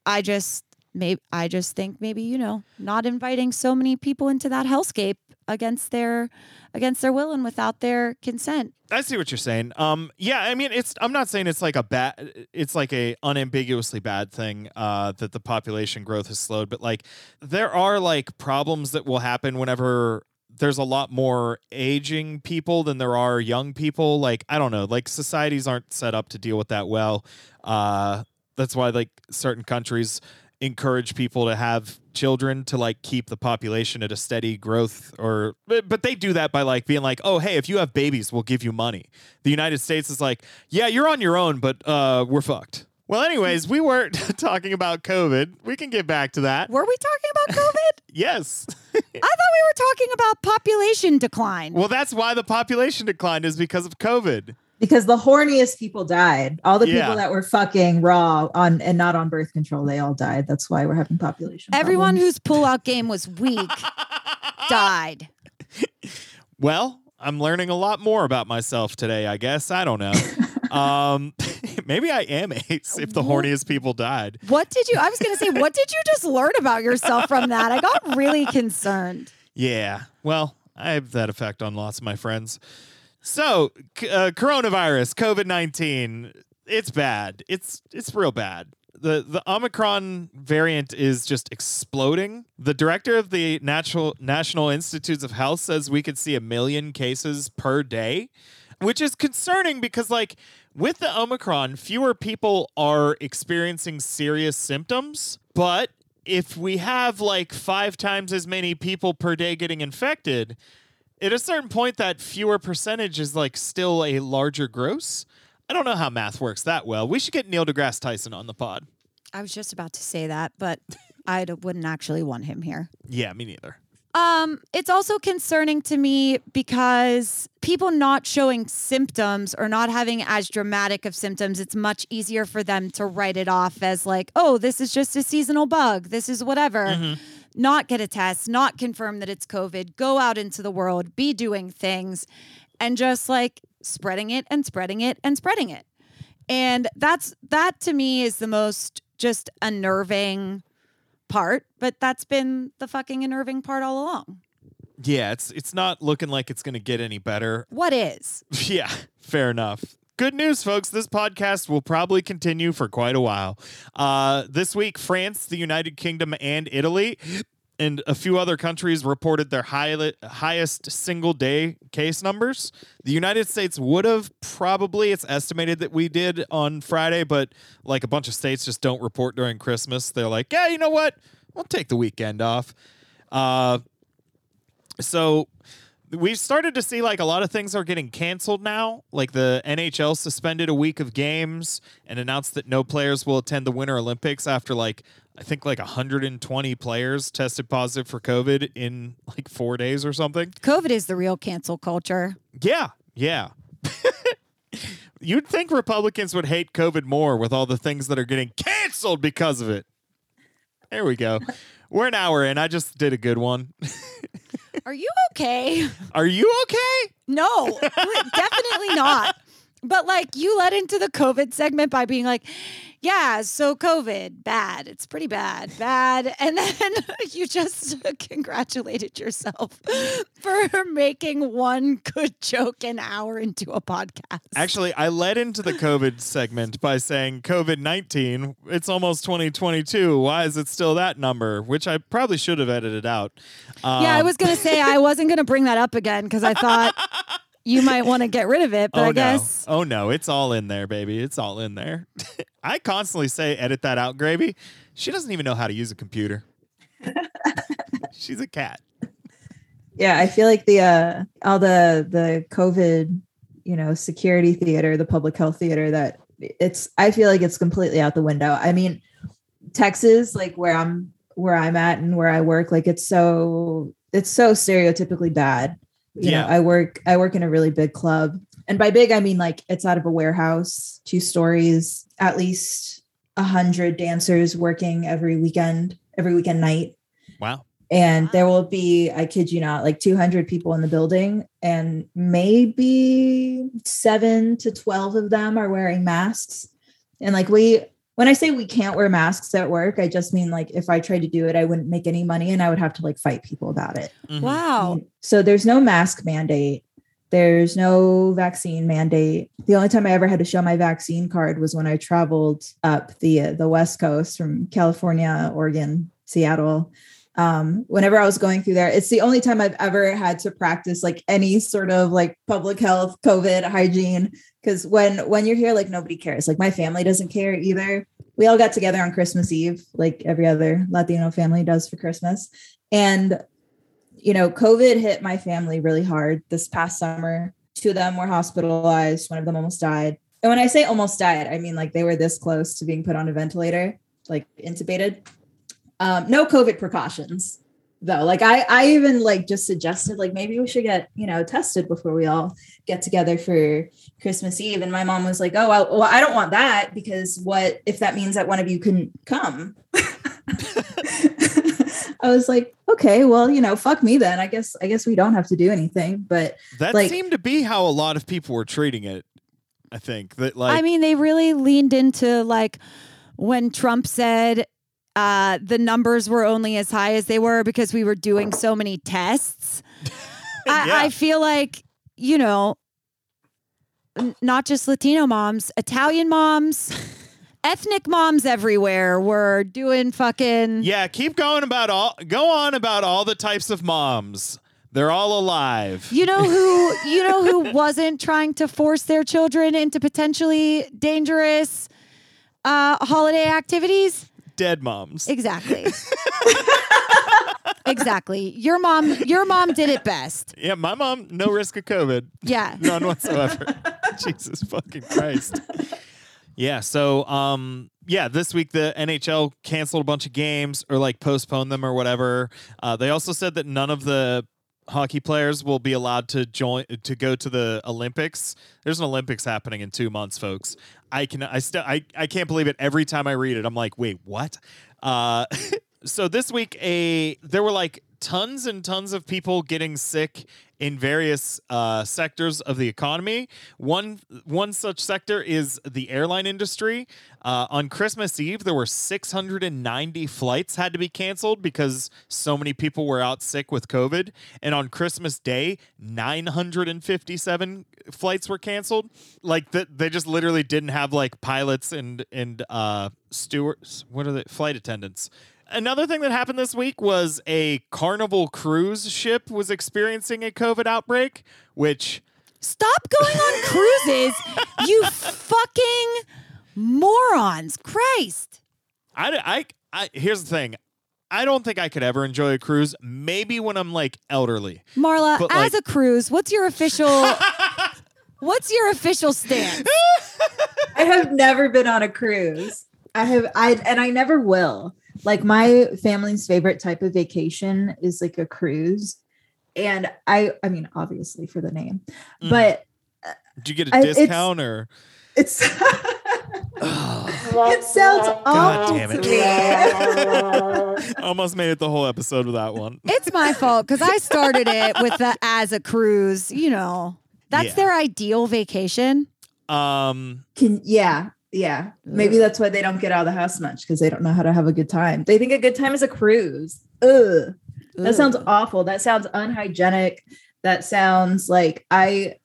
I just maybe I just think maybe you know not inviting so many people into that hellscape against their against their will and without their consent. I see what you're saying. Um, yeah, I mean, it's. I'm not saying it's like a bad. It's like a unambiguously bad thing uh, that the population growth has slowed, but like there are like problems that will happen whenever there's a lot more aging people than there are young people. Like I don't know, like societies aren't set up to deal with that well. Uh, that's why like certain countries encourage people to have children to like keep the population at a steady growth or but, they do that by like being like oh hey if you have babies we'll give you money. The united states is like yeah you're on your own but uh we're fucked. Well anyways we weren't talking about covid. We can get back to that. Were we talking about COVID? yes. I thought we were talking about population decline. well that's why the population decline is because of covid because the horniest people died. All the Yeah. people that were fucking raw on and not on birth control, they all died. That's why we're having population. Everyone problems. whose pullout game was weak died. Well, I'm learning a lot more about myself today, I guess. I don't know. um, maybe I am ace if the horniest people died. What did you? I was going to say, what did you just learn about yourself from that? I got really concerned. Yeah. Well, I have that effect on lots of my friends. So, uh, coronavirus, COVID 19, it's bad. It's it's real bad. The the Omicron variant is just exploding. The director of the Natural National Institutes of Health says we could see a million cases per day, which is concerning because like with the Omicron, fewer people are experiencing serious symptoms, but if we have like 5 times as many people per day getting infected, at a certain point that fewer percentage is like still a larger gross. I don't know how math works that well. We should get Neil deGrasse Tyson on the pod. I was just about to say that, but I wouldn't actually want him here. Yeah, me neither. Um, it's also concerning to me because people not showing symptoms or not having as dramatic of symptoms, it's much easier for them to write it off as like, oh, this is just a seasonal bug. This is whatever. Not get a test, not confirm that it's COVID, go out into the world, be doing things, and just like spreading it and spreading it and spreading it. And that's that to me is the most just unnerving part, but that's been the fucking unnerving part all along. Yeah, it's it's not looking like it's going to get any better. What is? Yeah, fair enough. Good news, folks. This podcast will probably continue for quite a while. Uh, this week, France, the United Kingdom, and Italy, and a few other countries reported their high, highest single day case numbers. The United States would have probably, it's estimated that we did on Friday, but like a bunch of states just don't report during Christmas. They're like, yeah, you know what? We'll take the weekend off. Uh, so we've started to see like a lot of things are getting canceled now. Like the NHL suspended a week of games and announced that no players will attend the Winter Olympics after like I think like 120 players tested positive for COVID in like 4 days or something. COVID is the real cancel culture. Yeah, yeah. You'd think Republicans would hate COVID more with all the things that are getting canceled because of it. There we go. We're an hour in. I just did a good one. Are you okay? Are you okay? No, definitely not. But like you led into the COVID segment by being like, Yeah, so COVID, bad. It's pretty bad, bad. And then you just congratulated yourself for making one good joke an hour into a podcast. Actually, I led into the COVID segment by saying COVID 19, it's almost 2022. Why is it still that number? Which I probably should have edited out. yeah, I Um, was going to say I wasn't going to bring that up again because I thought you might want to get rid of it, but oh I guess. no! Oh no! It's all in there, baby. It's all in there. I constantly say, "Edit that out, Gravy." She doesn't even know how to use a computer. She's a cat. Yeah, I feel like the uh all the the COVID, you know, security theater, the public health theater that it's I feel like it's completely out the window. I mean, Texas, like where I'm where I'm at and where I work, like it's so it's so stereotypically bad. You Yeah. know, I work I work in a really big club. And by big I mean like it's out of a warehouse, two stories, at least a hundred dancers working every weekend, every weekend night Wow. and there will be i kid you not like 200 people in the building and maybe 7 to 12 of them are wearing masks and like we when i say we can't wear masks at work i just mean like if i tried to do it i wouldn't make any money and i would have to like fight people about it Mhm. Wow. so there's no mask mandate there's no vaccine mandate the only time i ever had to show my vaccine card was when i traveled up the uh, the west coast from california oregon seattle um, whenever I was going through there, it's the only time I've ever had to practice like any sort of like public health, COVID hygiene. Cause when, when you're here, like nobody cares. Like my family doesn't care either. We all got together on Christmas Eve, like every other Latino family does for Christmas. And, you know, COVID hit my family really hard this past summer. Two of them were hospitalized. One of them almost died. And when I say almost died, I mean like they were this close to being put on a ventilator, like intubated um, no COVID precautions though. Like I, I even like just suggested like maybe we should get you know tested before we all get together for Christmas Eve. And my mom was like, "Oh well, well I don't want that because what if that means that one of you couldn't come?" I was like, "Okay, well you know, fuck me then. I guess I guess we don't have to do anything." But That like- seemed to be how a lot of people were treating it. I think that like I mean, they really leaned into like when Trump said uh, the numbers were only as high as they were because we were doing so many tests. I, Yeah. I feel like, you know, n- not just Latino moms, Italian moms, ethnic moms everywhere were doing fucking. yeah, keep going about all go on about all the types of moms. They're all alive. You know who you know who wasn't trying to force their children into potentially dangerous uh, holiday activities? Dead moms. Exactly. exactly. Your mom your mom did it best. Yeah, my mom, no risk of COVID. Yeah. None whatsoever. Jesus fucking Christ. Yeah, so um yeah, this week the NHL canceled a bunch of games or like postponed them or whatever. Uh, they also said that none of the hockey players will be allowed to join to go to the Olympics. There's an Olympics happening in 2 months, folks. I can I still I I can't believe it every time I read it. I'm like, "Wait, what?" Uh so this week a there were like tons and tons of people getting sick in various uh, sectors of the economy. One one such sector is the airline industry. Uh, on Christmas Eve, there were 690 flights had to be canceled because so many people were out sick with COVID. And on Christmas Day, 957 flights were canceled. Like that, they just literally didn't have like pilots and and uh, stewards. What are the flight attendants? Another thing that happened this week was a Carnival cruise ship was experiencing a COVID outbreak, which Stop going on cruises, you fucking morons. Christ. I, I, I here's the thing. I don't think I could ever enjoy a cruise. Maybe when I'm like elderly. Marla, But, as like- a cruise, what's your official what's your official stance? I have never been on a cruise. I have I and I never will. Like my family's favorite type of vacation is like a cruise. And I I mean obviously for the name. Mhm. But Did you get a I- it's- discount or? it's it sounds God awful damn to it. me. Almost made it the whole episode with that one. It's my fault because I started it with the as a cruise, you know. That's Yeah. their ideal vacation. Um, Can yeah. Yeah, maybe that's why they don't get out of the house much because they don't know how to have a good time. They think a good time is a cruise. Ugh. That sounds awful. That sounds unhygienic. That sounds like I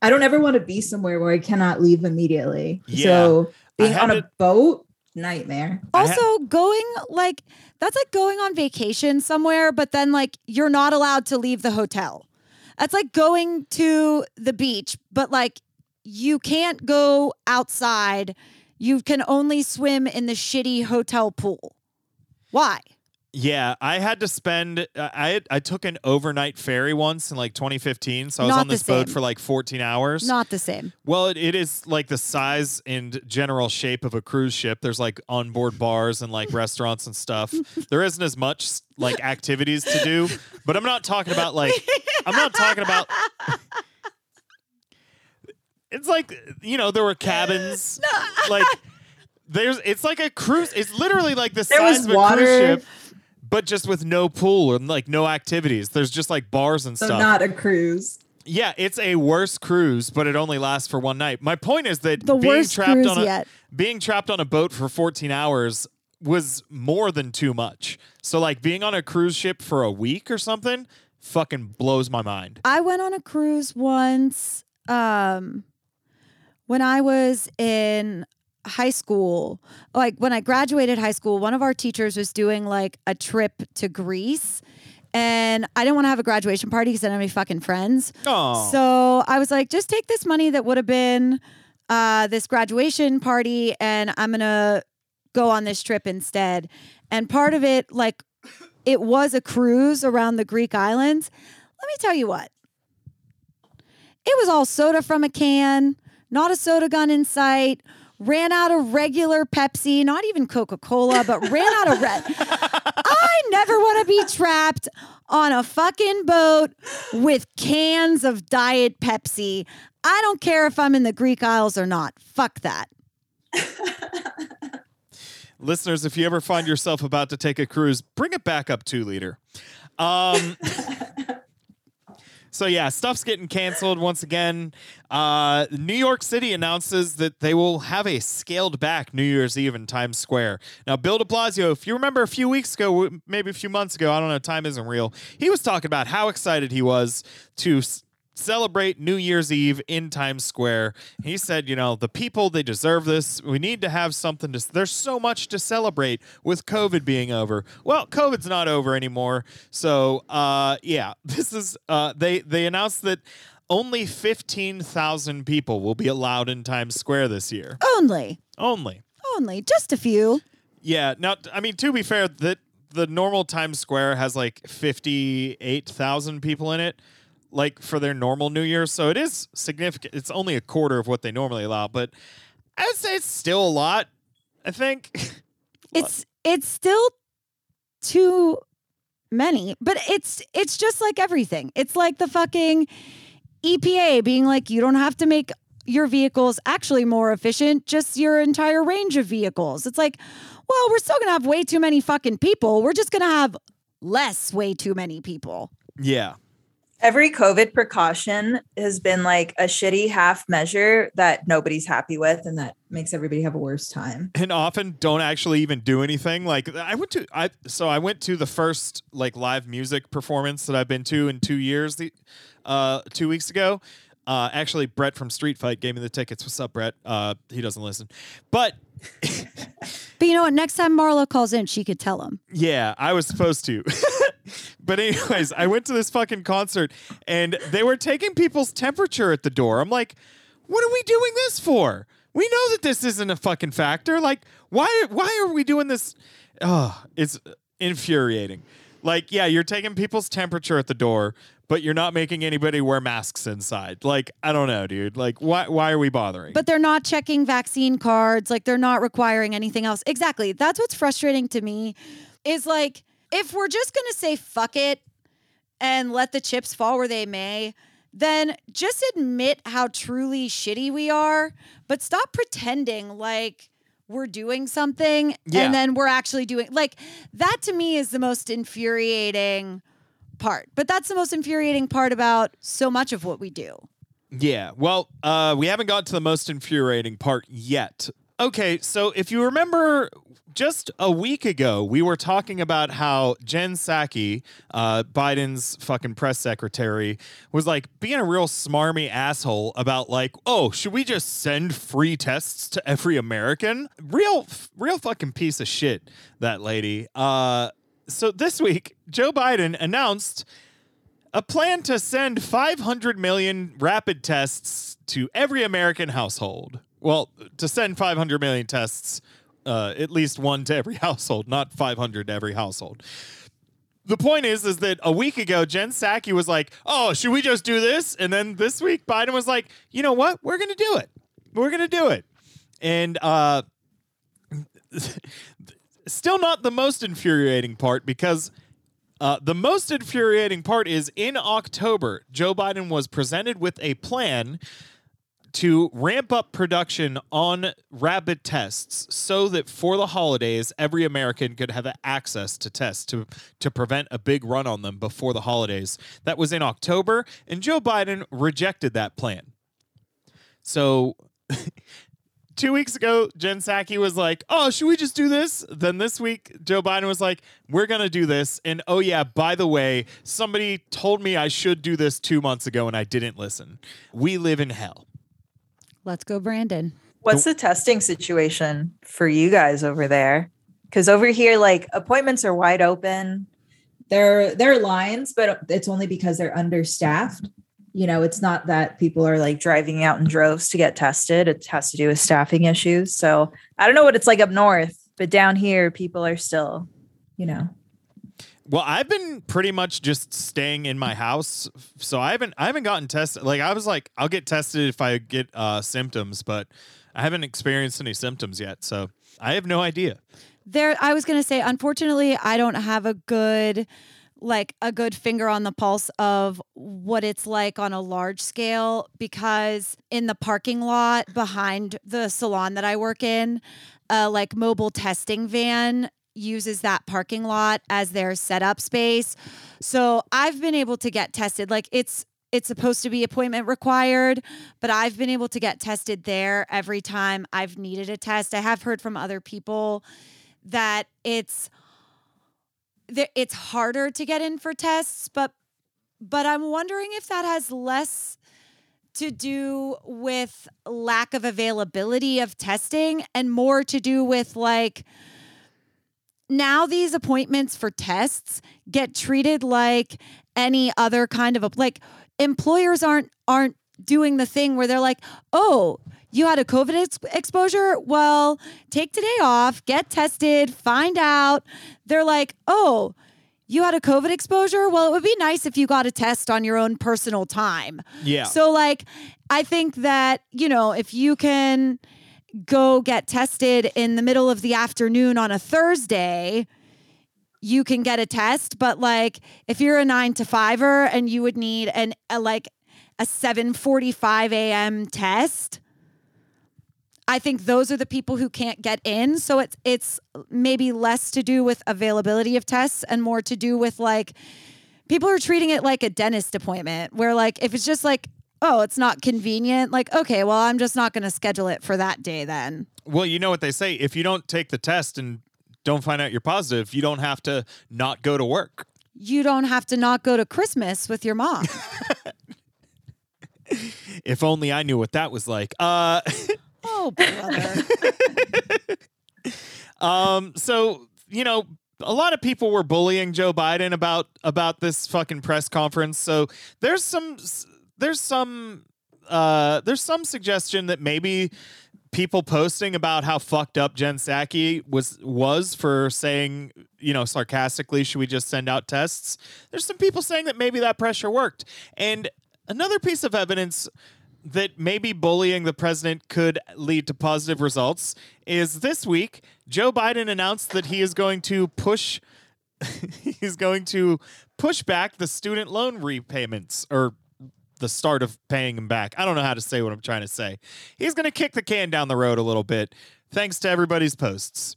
I don't ever want to be somewhere where I cannot leave immediately. Yeah. So being on a to- boat, nightmare. Also, going like that's like going on vacation somewhere, but then like you're not allowed to leave the hotel. That's like going to the beach, but like you can't go outside. You can only swim in the shitty hotel pool. Why? Yeah, I had to spend. Uh, I I took an overnight ferry once in like 2015, so I was Not on this boat same. for like 14 hours. Not the same. Well, it, it is like the size and general shape of a cruise ship. There's like onboard bars and like restaurants and stuff. There isn't as much like activities to do, but I'm not talking about like I'm not talking about. It's like you know there were cabins, like there's it's like a cruise. It's literally like the There size of a water. cruise ship, but just with no pool and like no activities. There's just like bars and So stuff. not a cruise. Yeah, it's a worse cruise, but it only lasts for one night. My point is that The being worst trapped cruise on a yet. being trapped on a boat for 14 hours was more than too much. So like being on a cruise ship for a week or something fucking blows my mind. I went on a cruise once um, when I was in high school. Like when I graduated high school, one of our teachers was doing like a trip to Greece. And I didn't want to have a graduation party because I didn't have any fucking friends. Oh. So I was like, just take this money that would have been uh, this graduation party and I'm going to go on this trip instead. And part of it, like, it was a cruise around the Greek islands. Let me tell you what, it was all soda from a can, not a soda gun in sight. Ran out of regular Pepsi, not even Coca Cola, but ran out of red. I never want to be trapped on a fucking boat with cans of Diet Pepsi. I don't care if I'm in the Greek Isles or not. Fuck that. Listeners, if you ever find yourself about to take a cruise, bring it back up 2 liter. Um So yeah, stuff's getting canceled once again. Uh, New York City announces that they will have a scaled back New Year's Eve in Times Square. Now, Bill De Blasio, if you remember a few weeks ago, maybe a few months ago, I don't know, time isn't real. He was talking about how excited he was to celebrate New Year's Eve in Times Square. He said, you know, the people they deserve this. We need to have something to. There's so much to celebrate with COVID being over. Well, COVID's not over anymore. So, uh, yeah, this is. Uh, they they announced that. Only 15,000 people will be allowed in Times Square this year. Only, Only. only, just a few. Yeah. Now, I mean, to be fair, that the normal Times Square has like 58,000 people in it, like for their normal New Year. So it is significant. It's only a quarter of what they normally allow, but I would say it's still a lot. I think. It's it's still too many, but it's it's just like everything. It's like the fucking EPA being like you don't have to make your vehicles actually more efficient, just your entire range of vehicles. It's like, well, we're still going to have way too many fucking people. We're just going to have less way too many people. yeah. Every COVID precaution has been like a shitty half measure that nobody's happy with. And that makes everybody have a worse time. and often don't actually even do anything. Like I went to I so I went to the first like live music performance that I've been to in two years. The uh, two weeks ago. Uh, actually, Brett from Street Fight gave me the tickets. What's up, Brett? Uh, he doesn't listen, but But you know what? Next time Marla calls in, she could tell him. Yeah, I was supposed to. but anyways, I went to this fucking concert and they were taking people's temperature at the door. I'm like, what are we doing this for? We know that this isn't a fucking factor. Like, why why are we doing this? Oh, it's infuriating. Like, yeah, you're taking people's temperature at the door, but you're not making anybody wear masks inside. Like, I don't know, dude. Like, why why are we bothering? But they're not checking vaccine cards. Like they're not requiring anything else. Exactly. That's what's frustrating to me is like, if we're just going to say fuck it and let the chips fall where they may, then just admit how truly shitty we are, but stop pretending like we're doing something Yeah. and then we're actually doing like that to me is the most infuriating part. But that's the most infuriating part about so much of what we do. Yeah. Well, uh, we haven't got to the most infuriating part yet Okay, so if you remember just a week ago, we were talking about how Jen Psaki, uh, Biden's fucking press secretary, was like being a real smarmy asshole about like, oh, should we just send free tests to every American? Real, real fucking piece of shit, that lady. Uh, so this week, Joe Biden announced a plan to send 500 million rapid tests to every American household. Well, to send 500 million tests, uh, at least one to every household, not 500 to every household. The point is, is that a week ago, Jen Psaki was like, "Oh, should we just do this?" And then this week, Biden was like, "You know what? We're gonna do it. We're gonna do it." And uh, still not the most infuriating part because uh, the most infuriating part is in October, Joe Biden was presented with a plan to ramp up production on rapid tests so that for the holidays every american could have access to tests to to prevent a big run on them before the holidays that was in october and joe biden rejected that plan so two weeks ago, Jen Psaki was like, "Oh, should we just do this?" Then this week, Joe Biden was like, "We're gonna do this." And oh yeah, by the way, somebody told me I should do this two months ago, and I didn't listen. We live in hell. Let's go, Brandon. What's the testing situation for you guys over there? Because over here, like appointments are wide open. There, there are lines, but it's only because they're understaffed. You know, it's not that People are like driving out in droves to get tested. It has to do with staffing issues. So I don't know what it's like up north, but down here, people are still, you know, Well, I've been pretty much just staying in my house, so I haven't I haven't gotten tested. Like I was like, I'll get tested if I get uh, symptoms, but I haven't experienced any symptoms yet, so I have no idea. There, I was going to say, unfortunately, I don't have a good like a good finger on the pulse of what it's like on a large scale because in the parking lot behind the salon that I work in, a like mobile testing van uses that parking lot as their setup space. So I've been able to get tested. Like it's it's supposed to be appointment required, but I've been able to get tested there every time I've needed a test. I have heard from other people that it's that it's harder to get in for tests, but but I'm wondering if that has less to do with lack of availability of testing and more to do with like now these appointments for tests get treated like any other kind of a like employers aren't aren't doing the thing where they're like, "Oh, you had a COVID ex- exposure? Well, take today off, get tested, find out." They're like, "Oh, you had a COVID exposure? Well, it would be nice if you got a test on your own personal time." Yeah. So like I think that, you know, if you can go get tested in the middle of the afternoon on a Thursday, you can get a test. But like if you're a nine to fiver and you would need an a, like a 7:45 a.m. test, I think those are the people who can't get in. So it's it's maybe less to do with availability of tests and more to do with like people are treating it like a dentist appointment where like if it's just like oh, it's not convenient, like okay, well, I'm just not going to schedule it for that day then. Well, you know what they say, if you don't take the test and don't find out you're positive, you don't have to not go to work. You don't have to not go to Christmas with your mom. if only I knew what that was like. Uh oh, brother. um so, you know, a lot of people were bullying Joe Biden about about this fucking press conference. So there's some there's some uh there's some suggestion that maybe people posting about how fucked up Jen Psaki was was for saying, you know, sarcastically, should we just send out tests? There's some people saying that maybe that pressure worked. And another piece of evidence that maybe bullying the president could lead to positive results is this week Joe Biden announced that he is going to push he's going to push back the student loan repayments or the start of paying him back. I don't know how to say what I'm trying to say. He's going to kick the can down the road a little bit thanks to everybody's posts.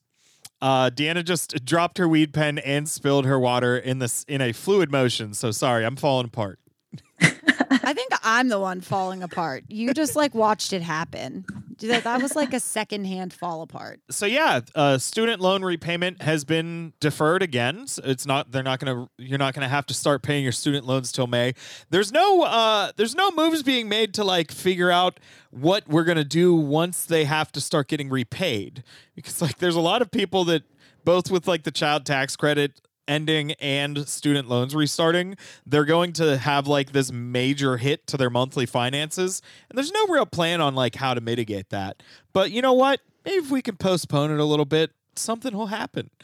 Uh, Deanna just dropped her weed pen and spilled her water in this in a fluid motion. So sorry, I'm falling apart. I think I'm the one falling apart. You just like watched it happen. That, was like a secondhand fall apart. so yeah, uh, student loan repayment has been deferred again. So it's not they're not gonna you're not gonna have to start paying your student loans till May. There's no uh, there's no moves being made to like figure out what we're gonna do once they have to start getting repaid because like there's a lot of people that both with like the child tax credit ending and student loans restarting, they're going to have like this major hit to their monthly finances. And there's no real plan on like how to mitigate that. But you know what? Maybe if we can postpone it a little bit, something will happen.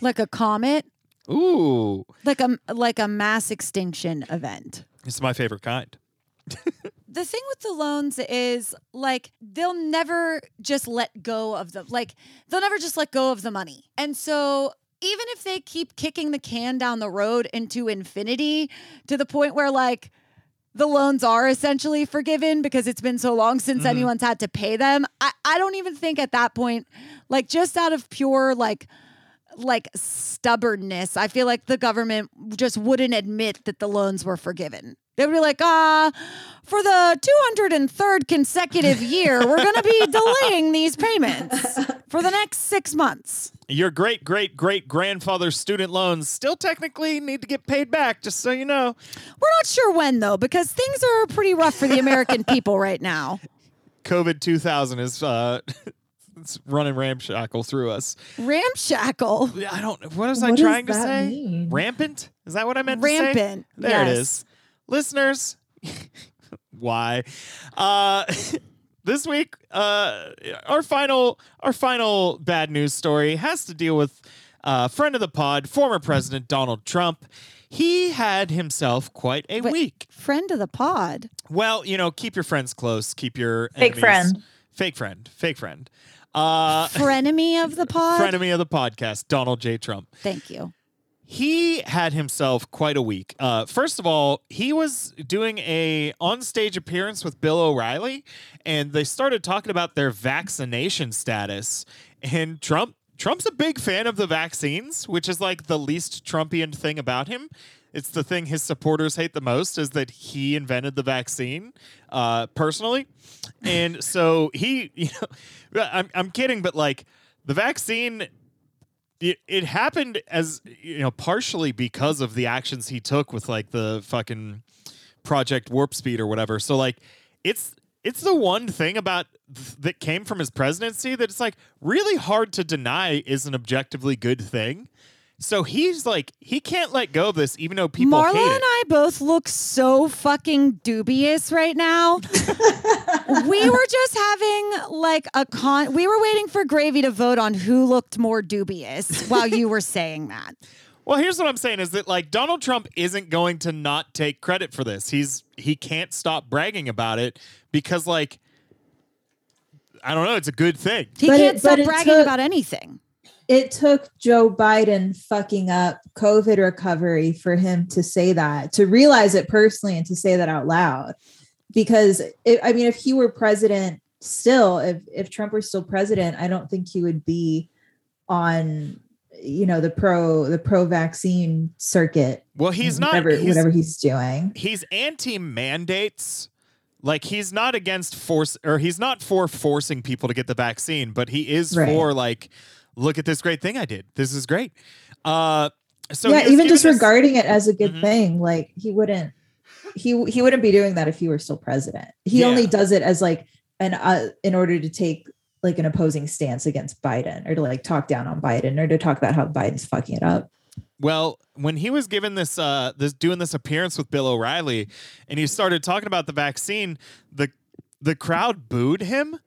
Like a comet, Ooh, like a like a mass extinction event. it's my favorite kind. the thing with the loans is like they'll never just let go of the like they'll never just let go of the money. And so even if they keep kicking the can down the road into infinity to the point where like the loans are essentially forgiven because it's been so long since Mhm. anyone's had to pay them. I, I don't even think at that point, like just out of pure like like stubbornness, I feel like the government just wouldn't admit that the loans were forgiven. They would be like, ah, for the 203rd consecutive year, we're going to be delaying these payments for the next six months. Your great great great grandfather's student loans still technically need to get paid back, just so you know. We're not sure when, though, because things are pretty rough for the American people right now. COVID 2000 is uh, it's running ramshackle through us. Ramshackle. I don't. What was I What does trying to say? mean? Rampant? Is that what I meant to say? Rampant. There it yes. is. Listeners, why? Uh, this week, uh, our final our final bad news story has to deal with uh, friend of the pod, former President Donald Trump. He had himself quite a Wait. week. Friend of the pod. Well, you know, keep your friends close. Keep your Fake enemies- friend. fake friend, fake friend. Uh, Frenemy of the pod. frenemy of the podcast, Donald J. Trump. Thank you. He had himself quite a week. Uh, first of all, he was doing a on-stage appearance with Bill O'Reilly, and they started talking about their vaccination status. And Trump, Trump's a big fan of the vaccines, which is like the least Trumpian thing about him. It's the thing his supporters hate the most is that he invented the vaccine uh, personally, and so he, you know, I'm I'm kidding, but like the vaccine it, it happened as you know partially because of the actions he took with like the fucking project warp speed or whatever. So like it's it's the one thing about th- that came from his presidency that it's like really hard to deny is an objectively good thing so he's like he can't let go of this even though people Marla hate and it I both look so fucking dubious right now. we were just having like a con. We were waiting for Gravy to vote on who looked more dubious while you were saying that. Well, here's what I'm saying is that like Donald Trump isn't going to not take credit for this. He's he can't stop bragging about it because like I don't know, it's a good thing. He But can't it- stop bragging took- about anything. It took Joe Biden fucking up COVID recovery for him to say that, to realize it personally and to say that out loud. Because it, I mean, if he were president still, if if Trump were still president, I don't think he would be on you know the pro the pro vaccine circuit. Well, he's not whatever he's, whatever he's doing. he's anti mandates. Like he's not against force or he's not for forcing people to get the vaccine, but he is Right. for like look at this great thing I did. This is great. Uh so yeah, even just this- regarding it as a good Mhm. thing, like he wouldn't he he wouldn't be doing that if he were still president. He Yeah. only does it as like an uh, in order to take like an opposing stance against Biden or to like talk down on Biden or to talk about how Biden's fucking it up. Well, when he was given this uh this doing this appearance with Bill O'Reilly and he started talking about the vaccine, the the crowd booed him,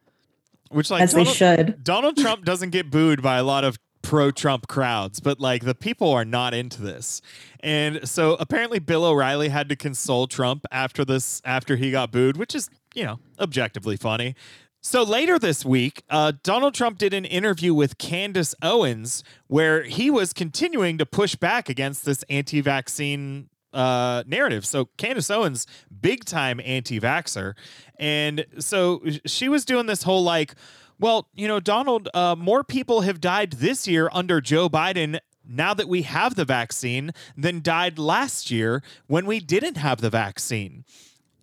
which like as they Donald, should. Donald Trump doesn't get booed by a lot of pro Trump crowds, but like the people are not into this. And so apparently Bill O'Reilly had to console Trump after this after he got booed, which is, you know, objectively funny. So later this week, uh, Donald Trump did an interview with Candace Owens where he was continuing to push back against this anti vaccine uh, narrative. So Candace Owens, big time anti vaxxer. And so she was doing this whole like, well, you know, Donald, uh, more people have died this year under Joe Biden now that we have the vaccine than died last year when we didn't have the vaccine.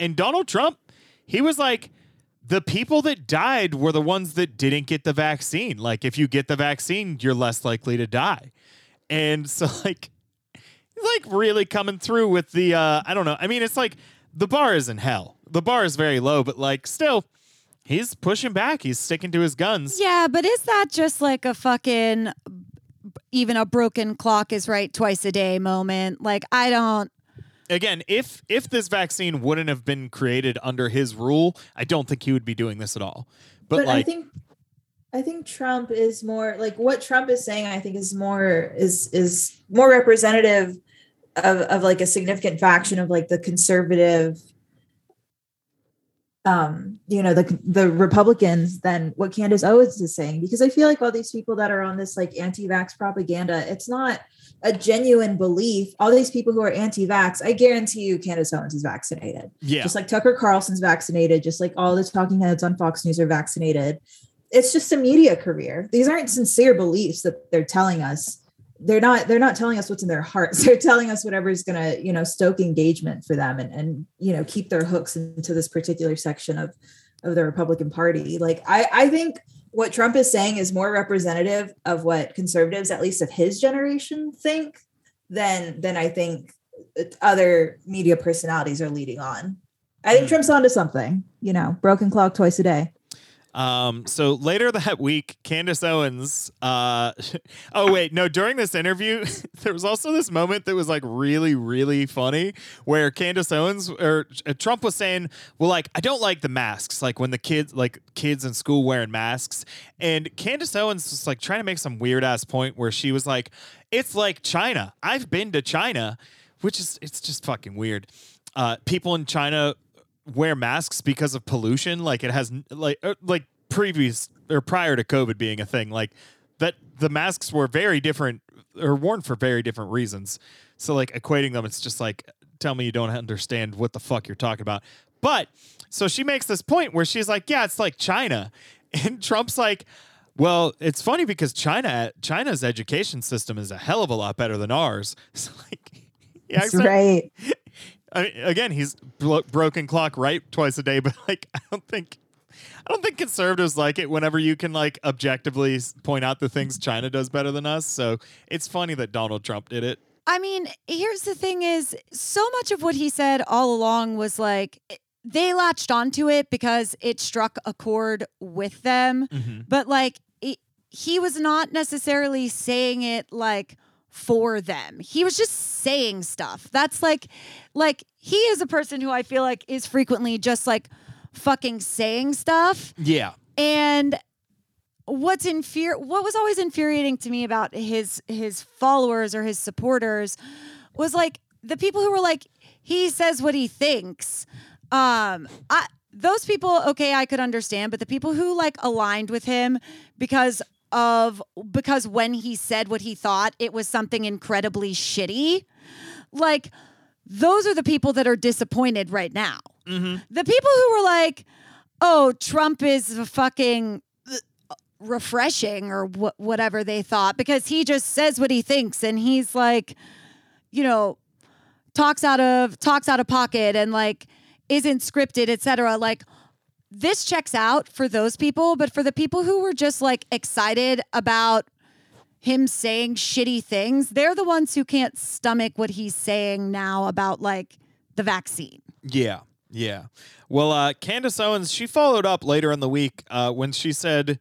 And Donald Trump, he was like, the people that died were the ones that didn't get the vaccine. Like, if you get the vaccine, you're less likely to die. And so, like, like really coming through with the, uh, I don't know. I mean, it's like the bar is in hell. The bar is very low, but like, still, he's pushing back. He's sticking to his guns. Yeah, but is that just like a fucking even a broken clock is right twice a day moment? Like I don't Again, if if this vaccine wouldn't have been created under his rule, I don't think he would be doing this at all. But, But, like, I think I think Trump is more like what Trump is saying. I think is more is is more representative of of like a significant faction of like the conservative, um, you know, the the Republicans than what Candace Owens is saying. Because I feel like all these people that are on this like anti-vax propaganda, it's not a genuine belief. All these people who are anti-vax, I guarantee you, Candace Owens is vaccinated yeah, just like Tucker Carlson's vaccinated, just like all the talking heads on Fox News are vaccinated. It's just a media career. These aren't sincere beliefs that they're telling us. They're not they're not telling us what's in their hearts. They're telling us whatever's gonna, you know, stoke engagement for them and and you know keep their hooks into this particular section of of the Republican Party. Like I I think what Trump is saying is more representative of what conservatives, at least of his generation, think than than I think other media personalities are leading on. I think Hmm. Trump's onto something. You know, broken clock twice a day. Um, so later that week, Candace Owens, uh, oh wait, no, during this interview, there was also this moment that was like really, really funny where Candace Owens or uh, Trump was saying, well, like, I don't like the masks, like when the kids, like kids in school wearing masks. And Candace Owens was like trying to make some weird ass point where she was like, it's like China. I've been to China, which is, it's just fucking weird. Uh, people in China wear masks because of pollution? Like it has like uh, like previous or prior to covid being a thing like that the masks were very different or worn for very different reasons. So like equating them it's just like tell me you don't understand what the fuck you're talking about. But so she makes this point where she's like yeah it's like china. And trump's like well it's funny because china china's education system is a hell of a lot better than ours. So like yeah right. I mean, again, he's blo- broken clock right twice a day, but like, I don't think, I don't think conservatives like it whenever you can like objectively point out the things China does better than us. So it's funny that Donald Trump did it. I mean, here's the thing is so much of what he said all along was like eh, they latched onto it because it struck a chord with them, but like it, he was not necessarily saying it like for them. He was just saying stuff. That's like like he is a person who I feel like is frequently just like fucking saying stuff Yeah. and what's infuri- what was always infuriating to me about his his followers or his supporters was like the people who were like he says what he thinks um i those people okay i could understand but the people who like aligned with him because of because when he said what he thought it was something incredibly shitty like those are the people that are disappointed right now Mm-hmm. the people who were like, "Oh, Trump is fucking uh, refreshing" or wh- whatever they thought because he just says what he thinks and he's like, you know, talks out of talks out of pocket and like isn't scripted, etc. Like this checks out for those people, but for the people who were just like excited about him saying shitty things, they're the ones who can't stomach what he's saying now about like the vaccine. Yeah. Yeah. Well, uh, Candace Owens, she followed up later in the week uh, when she said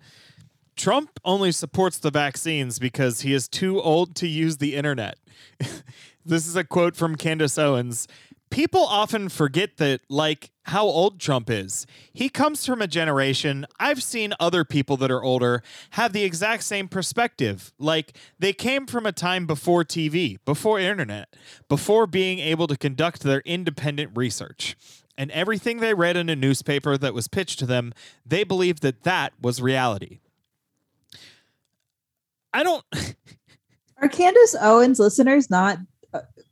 Trump only supports the vaccines because he is too old to use the internet. this is a quote from Candace Owens. People often forget that, like, how old Trump is. He comes from a generation, I've seen other people that are older have the exact same perspective. Like, they came from a time before TV, before internet, before being able to conduct their independent research. And everything they read in a newspaper that was pitched to them, they believed that that was reality. I don't. Are Candace Owens listeners not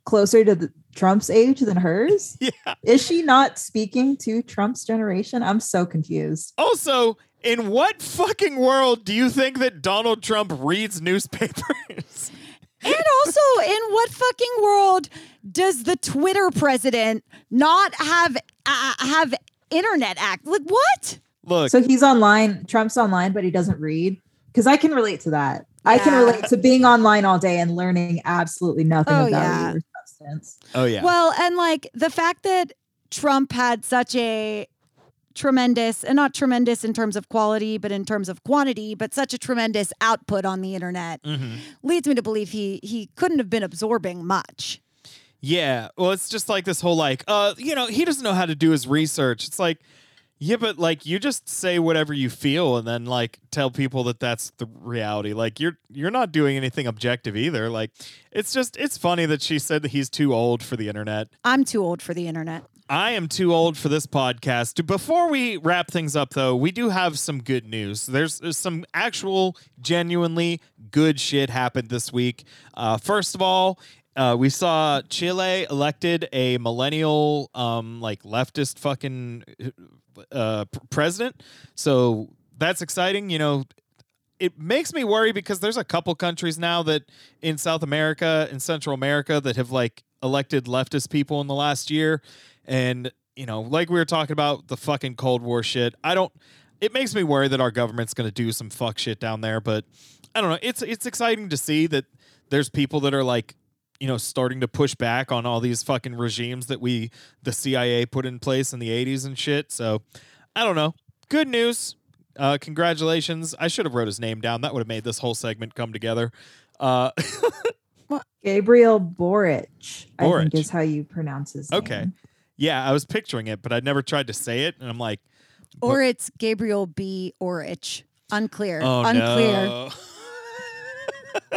closer to the, Trump's age than hers? Yeah. Is she not speaking to Trump's generation? I'm so confused. Also, in what fucking world do you think that Donald Trump reads newspapers? And also, in what fucking world does the Twitter president not have uh, have internet act? Like what? Look, So he's online. Trump's online, but he doesn't read. Because I can relate to that. I can relate to being online all day and learning absolutely nothing Oh, of value yeah. or substance. oh yeah. Well, and like the fact that Trump had such a tremendous, and not tremendous in terms of quality, but in terms of quantity, but such a tremendous output on the internet Mhm. leads me to believe he he couldn't have been absorbing much. Yeah. Well, it's just like this whole like, uh, you know, he doesn't know how to do his research. It's like, yeah, but like you just say whatever you feel and then like tell people that that's the reality. Like you're you're not doing anything objective either. Like it's just it's funny that she said that he's too old for the internet. I'm too old for the internet. I am too old for this podcast. Before we wrap things up, though, we do have some good news. There's, there's some actual, genuinely good shit happened this week. Uh, first of all, uh, we saw Chile elected a millennial, um, like leftist fucking uh, president. So that's exciting. You know, it makes me worry because there's a couple countries now that in South America and Central America that have like elected leftist people in the last year. And, you know, like we were talking about the fucking Cold War shit, I don't it makes me worry that our government's gonna do some fuck shit down there, but I don't know. It's it's exciting to see that there's people that are like, you know, starting to push back on all these fucking regimes that we the CIA put in place in the 80s and shit. So, I don't know. Good news. Uh, congratulations. I should have wrote his name down. That would have made this whole segment come together. Uh, Gabriel Boric, I Boric. think is how you pronounce his Okay. name. Okay. Yeah, I was picturing it, but I never tried to say it, and I'm like, Or it's Gabriel B. Orich. Unclear. oh Unclear. no.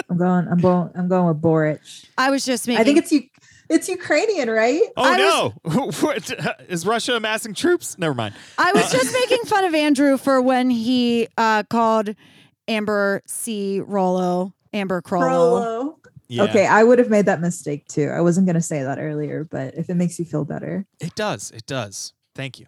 I'm going. I'm going. I'm going with Boric. I was just making I think it's you. It's Ukrainian, right? I Oh no! What- Is Russia amassing troops? Never mind. I was just making fun of Andrew for when he uh, called Amber C. Rollo Amber Crollo. Frollo. Yeah, Okay, I would have made that mistake too. I wasn't going to say that earlier, but if it makes you feel better, it does. It does. Thank you.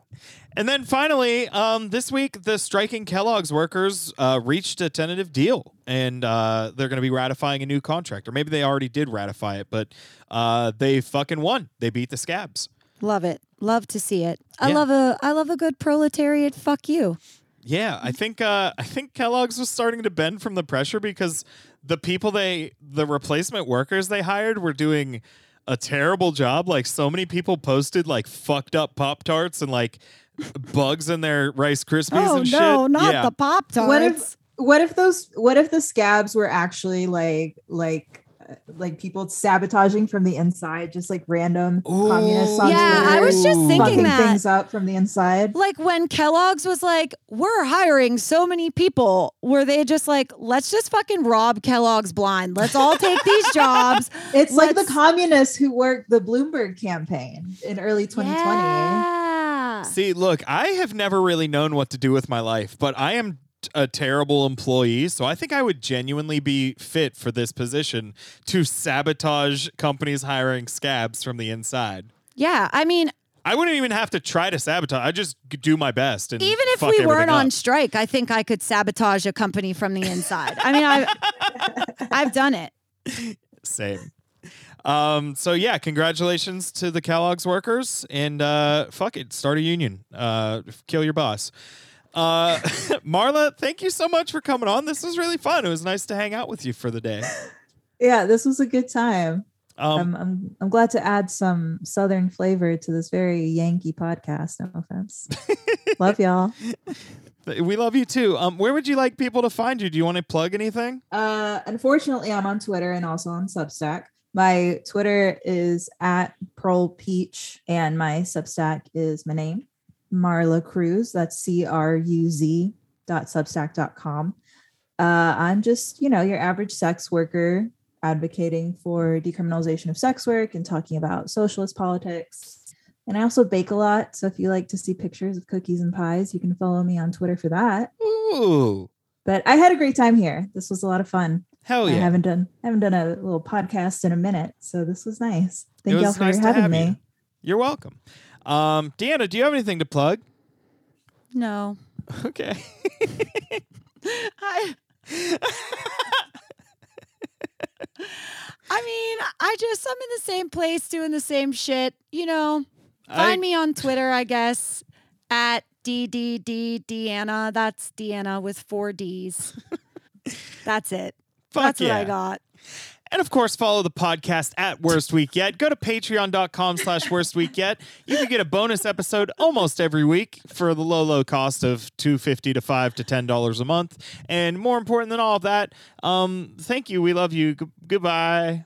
And then finally, um, this week, the striking Kellogg's workers uh, reached a tentative deal, and uh, they're going to be ratifying a new contract, or maybe they already did ratify it, but uh, they fucking won. They beat the Scabs. Love it. Love to see it. I Yeah. love a I love a good proletariat. Fuck you. Yeah, I think uh, I think Kellogg's was starting to bend from the pressure because the people they the replacement workers they hired were doing a terrible job. Like so many people posted like fucked up Pop Tarts and like bugs in their Rice Krispies oh and no, shit. not yeah. the Pop Tarts. What if- what if those? What if the scabs were actually like like Uh, like people sabotaging from the inside, just like random communists on Yeah, I was just thinking that. things up from the inside. Like when Kellogg's was like, we're hiring so many people, were they just like, let's just fucking rob Kellogg's blind. Let's all take these jobs. It's like the communists who worked the Bloomberg campaign in early 2020. Yeah. See, look, I have never really known what to do with my life, but I am t- a terrible employee, so I think I would genuinely be fit for this position to sabotage companies hiring scabs from the inside. Yeah. I mean, I wouldn't even have to try to sabotage. I just do my best. And even if we weren't on up. strike, I think I could sabotage a company from the inside. I mean, I've, I've done it. Same. Um, so yeah, congratulations to the Kellogg's workers and uh fuck it, start a union. Uh kill your boss. Uh Marla, thank you so much for coming on. This was really fun. It was nice to hang out with you for the day. Yeah, this was a good time. Um I'm, I'm I'm glad to add some southern flavor to this very Yankee podcast. No offense. Love y'all. we love you too. Um where would you like people to find you? Do you want to plug anything? Uh, unfortunately, I'm on Twitter and also on Substack. My Twitter is at Prole Peach, and my Substack is my name, Marla Cruz. That's C R U Z dot substack dot com. Uh, I'm just, you know, your average sex worker advocating for decriminalization of sex work and talking about socialist politics. And I also bake a lot. So if you like to see pictures of cookies and pies, you can follow me on Twitter for that. Ooh. But I had a great time here. This was a lot of fun. Hell I yeah. haven't done haven't done a little podcast in a minute, so this was nice. Thank y'all was for nice having me. you. You're welcome. Um Deanna, do you have anything to plug? No. Okay. I, I mean, I just, I'm in the same place doing the same shit. You know, find I- me on Twitter, I guess, at D D D Deanna. That's Deanna with four D's. That's it. Fuck That's yeah. what I got. And of course, follow the podcast at Worst Week Yet. Go to patreon.com slash worst week yet. You can get a bonus episode almost every week for the low, low cost of two fifty to five to ten dollars a month. And more important than all of that, um, thank you. We love you. G- goodbye.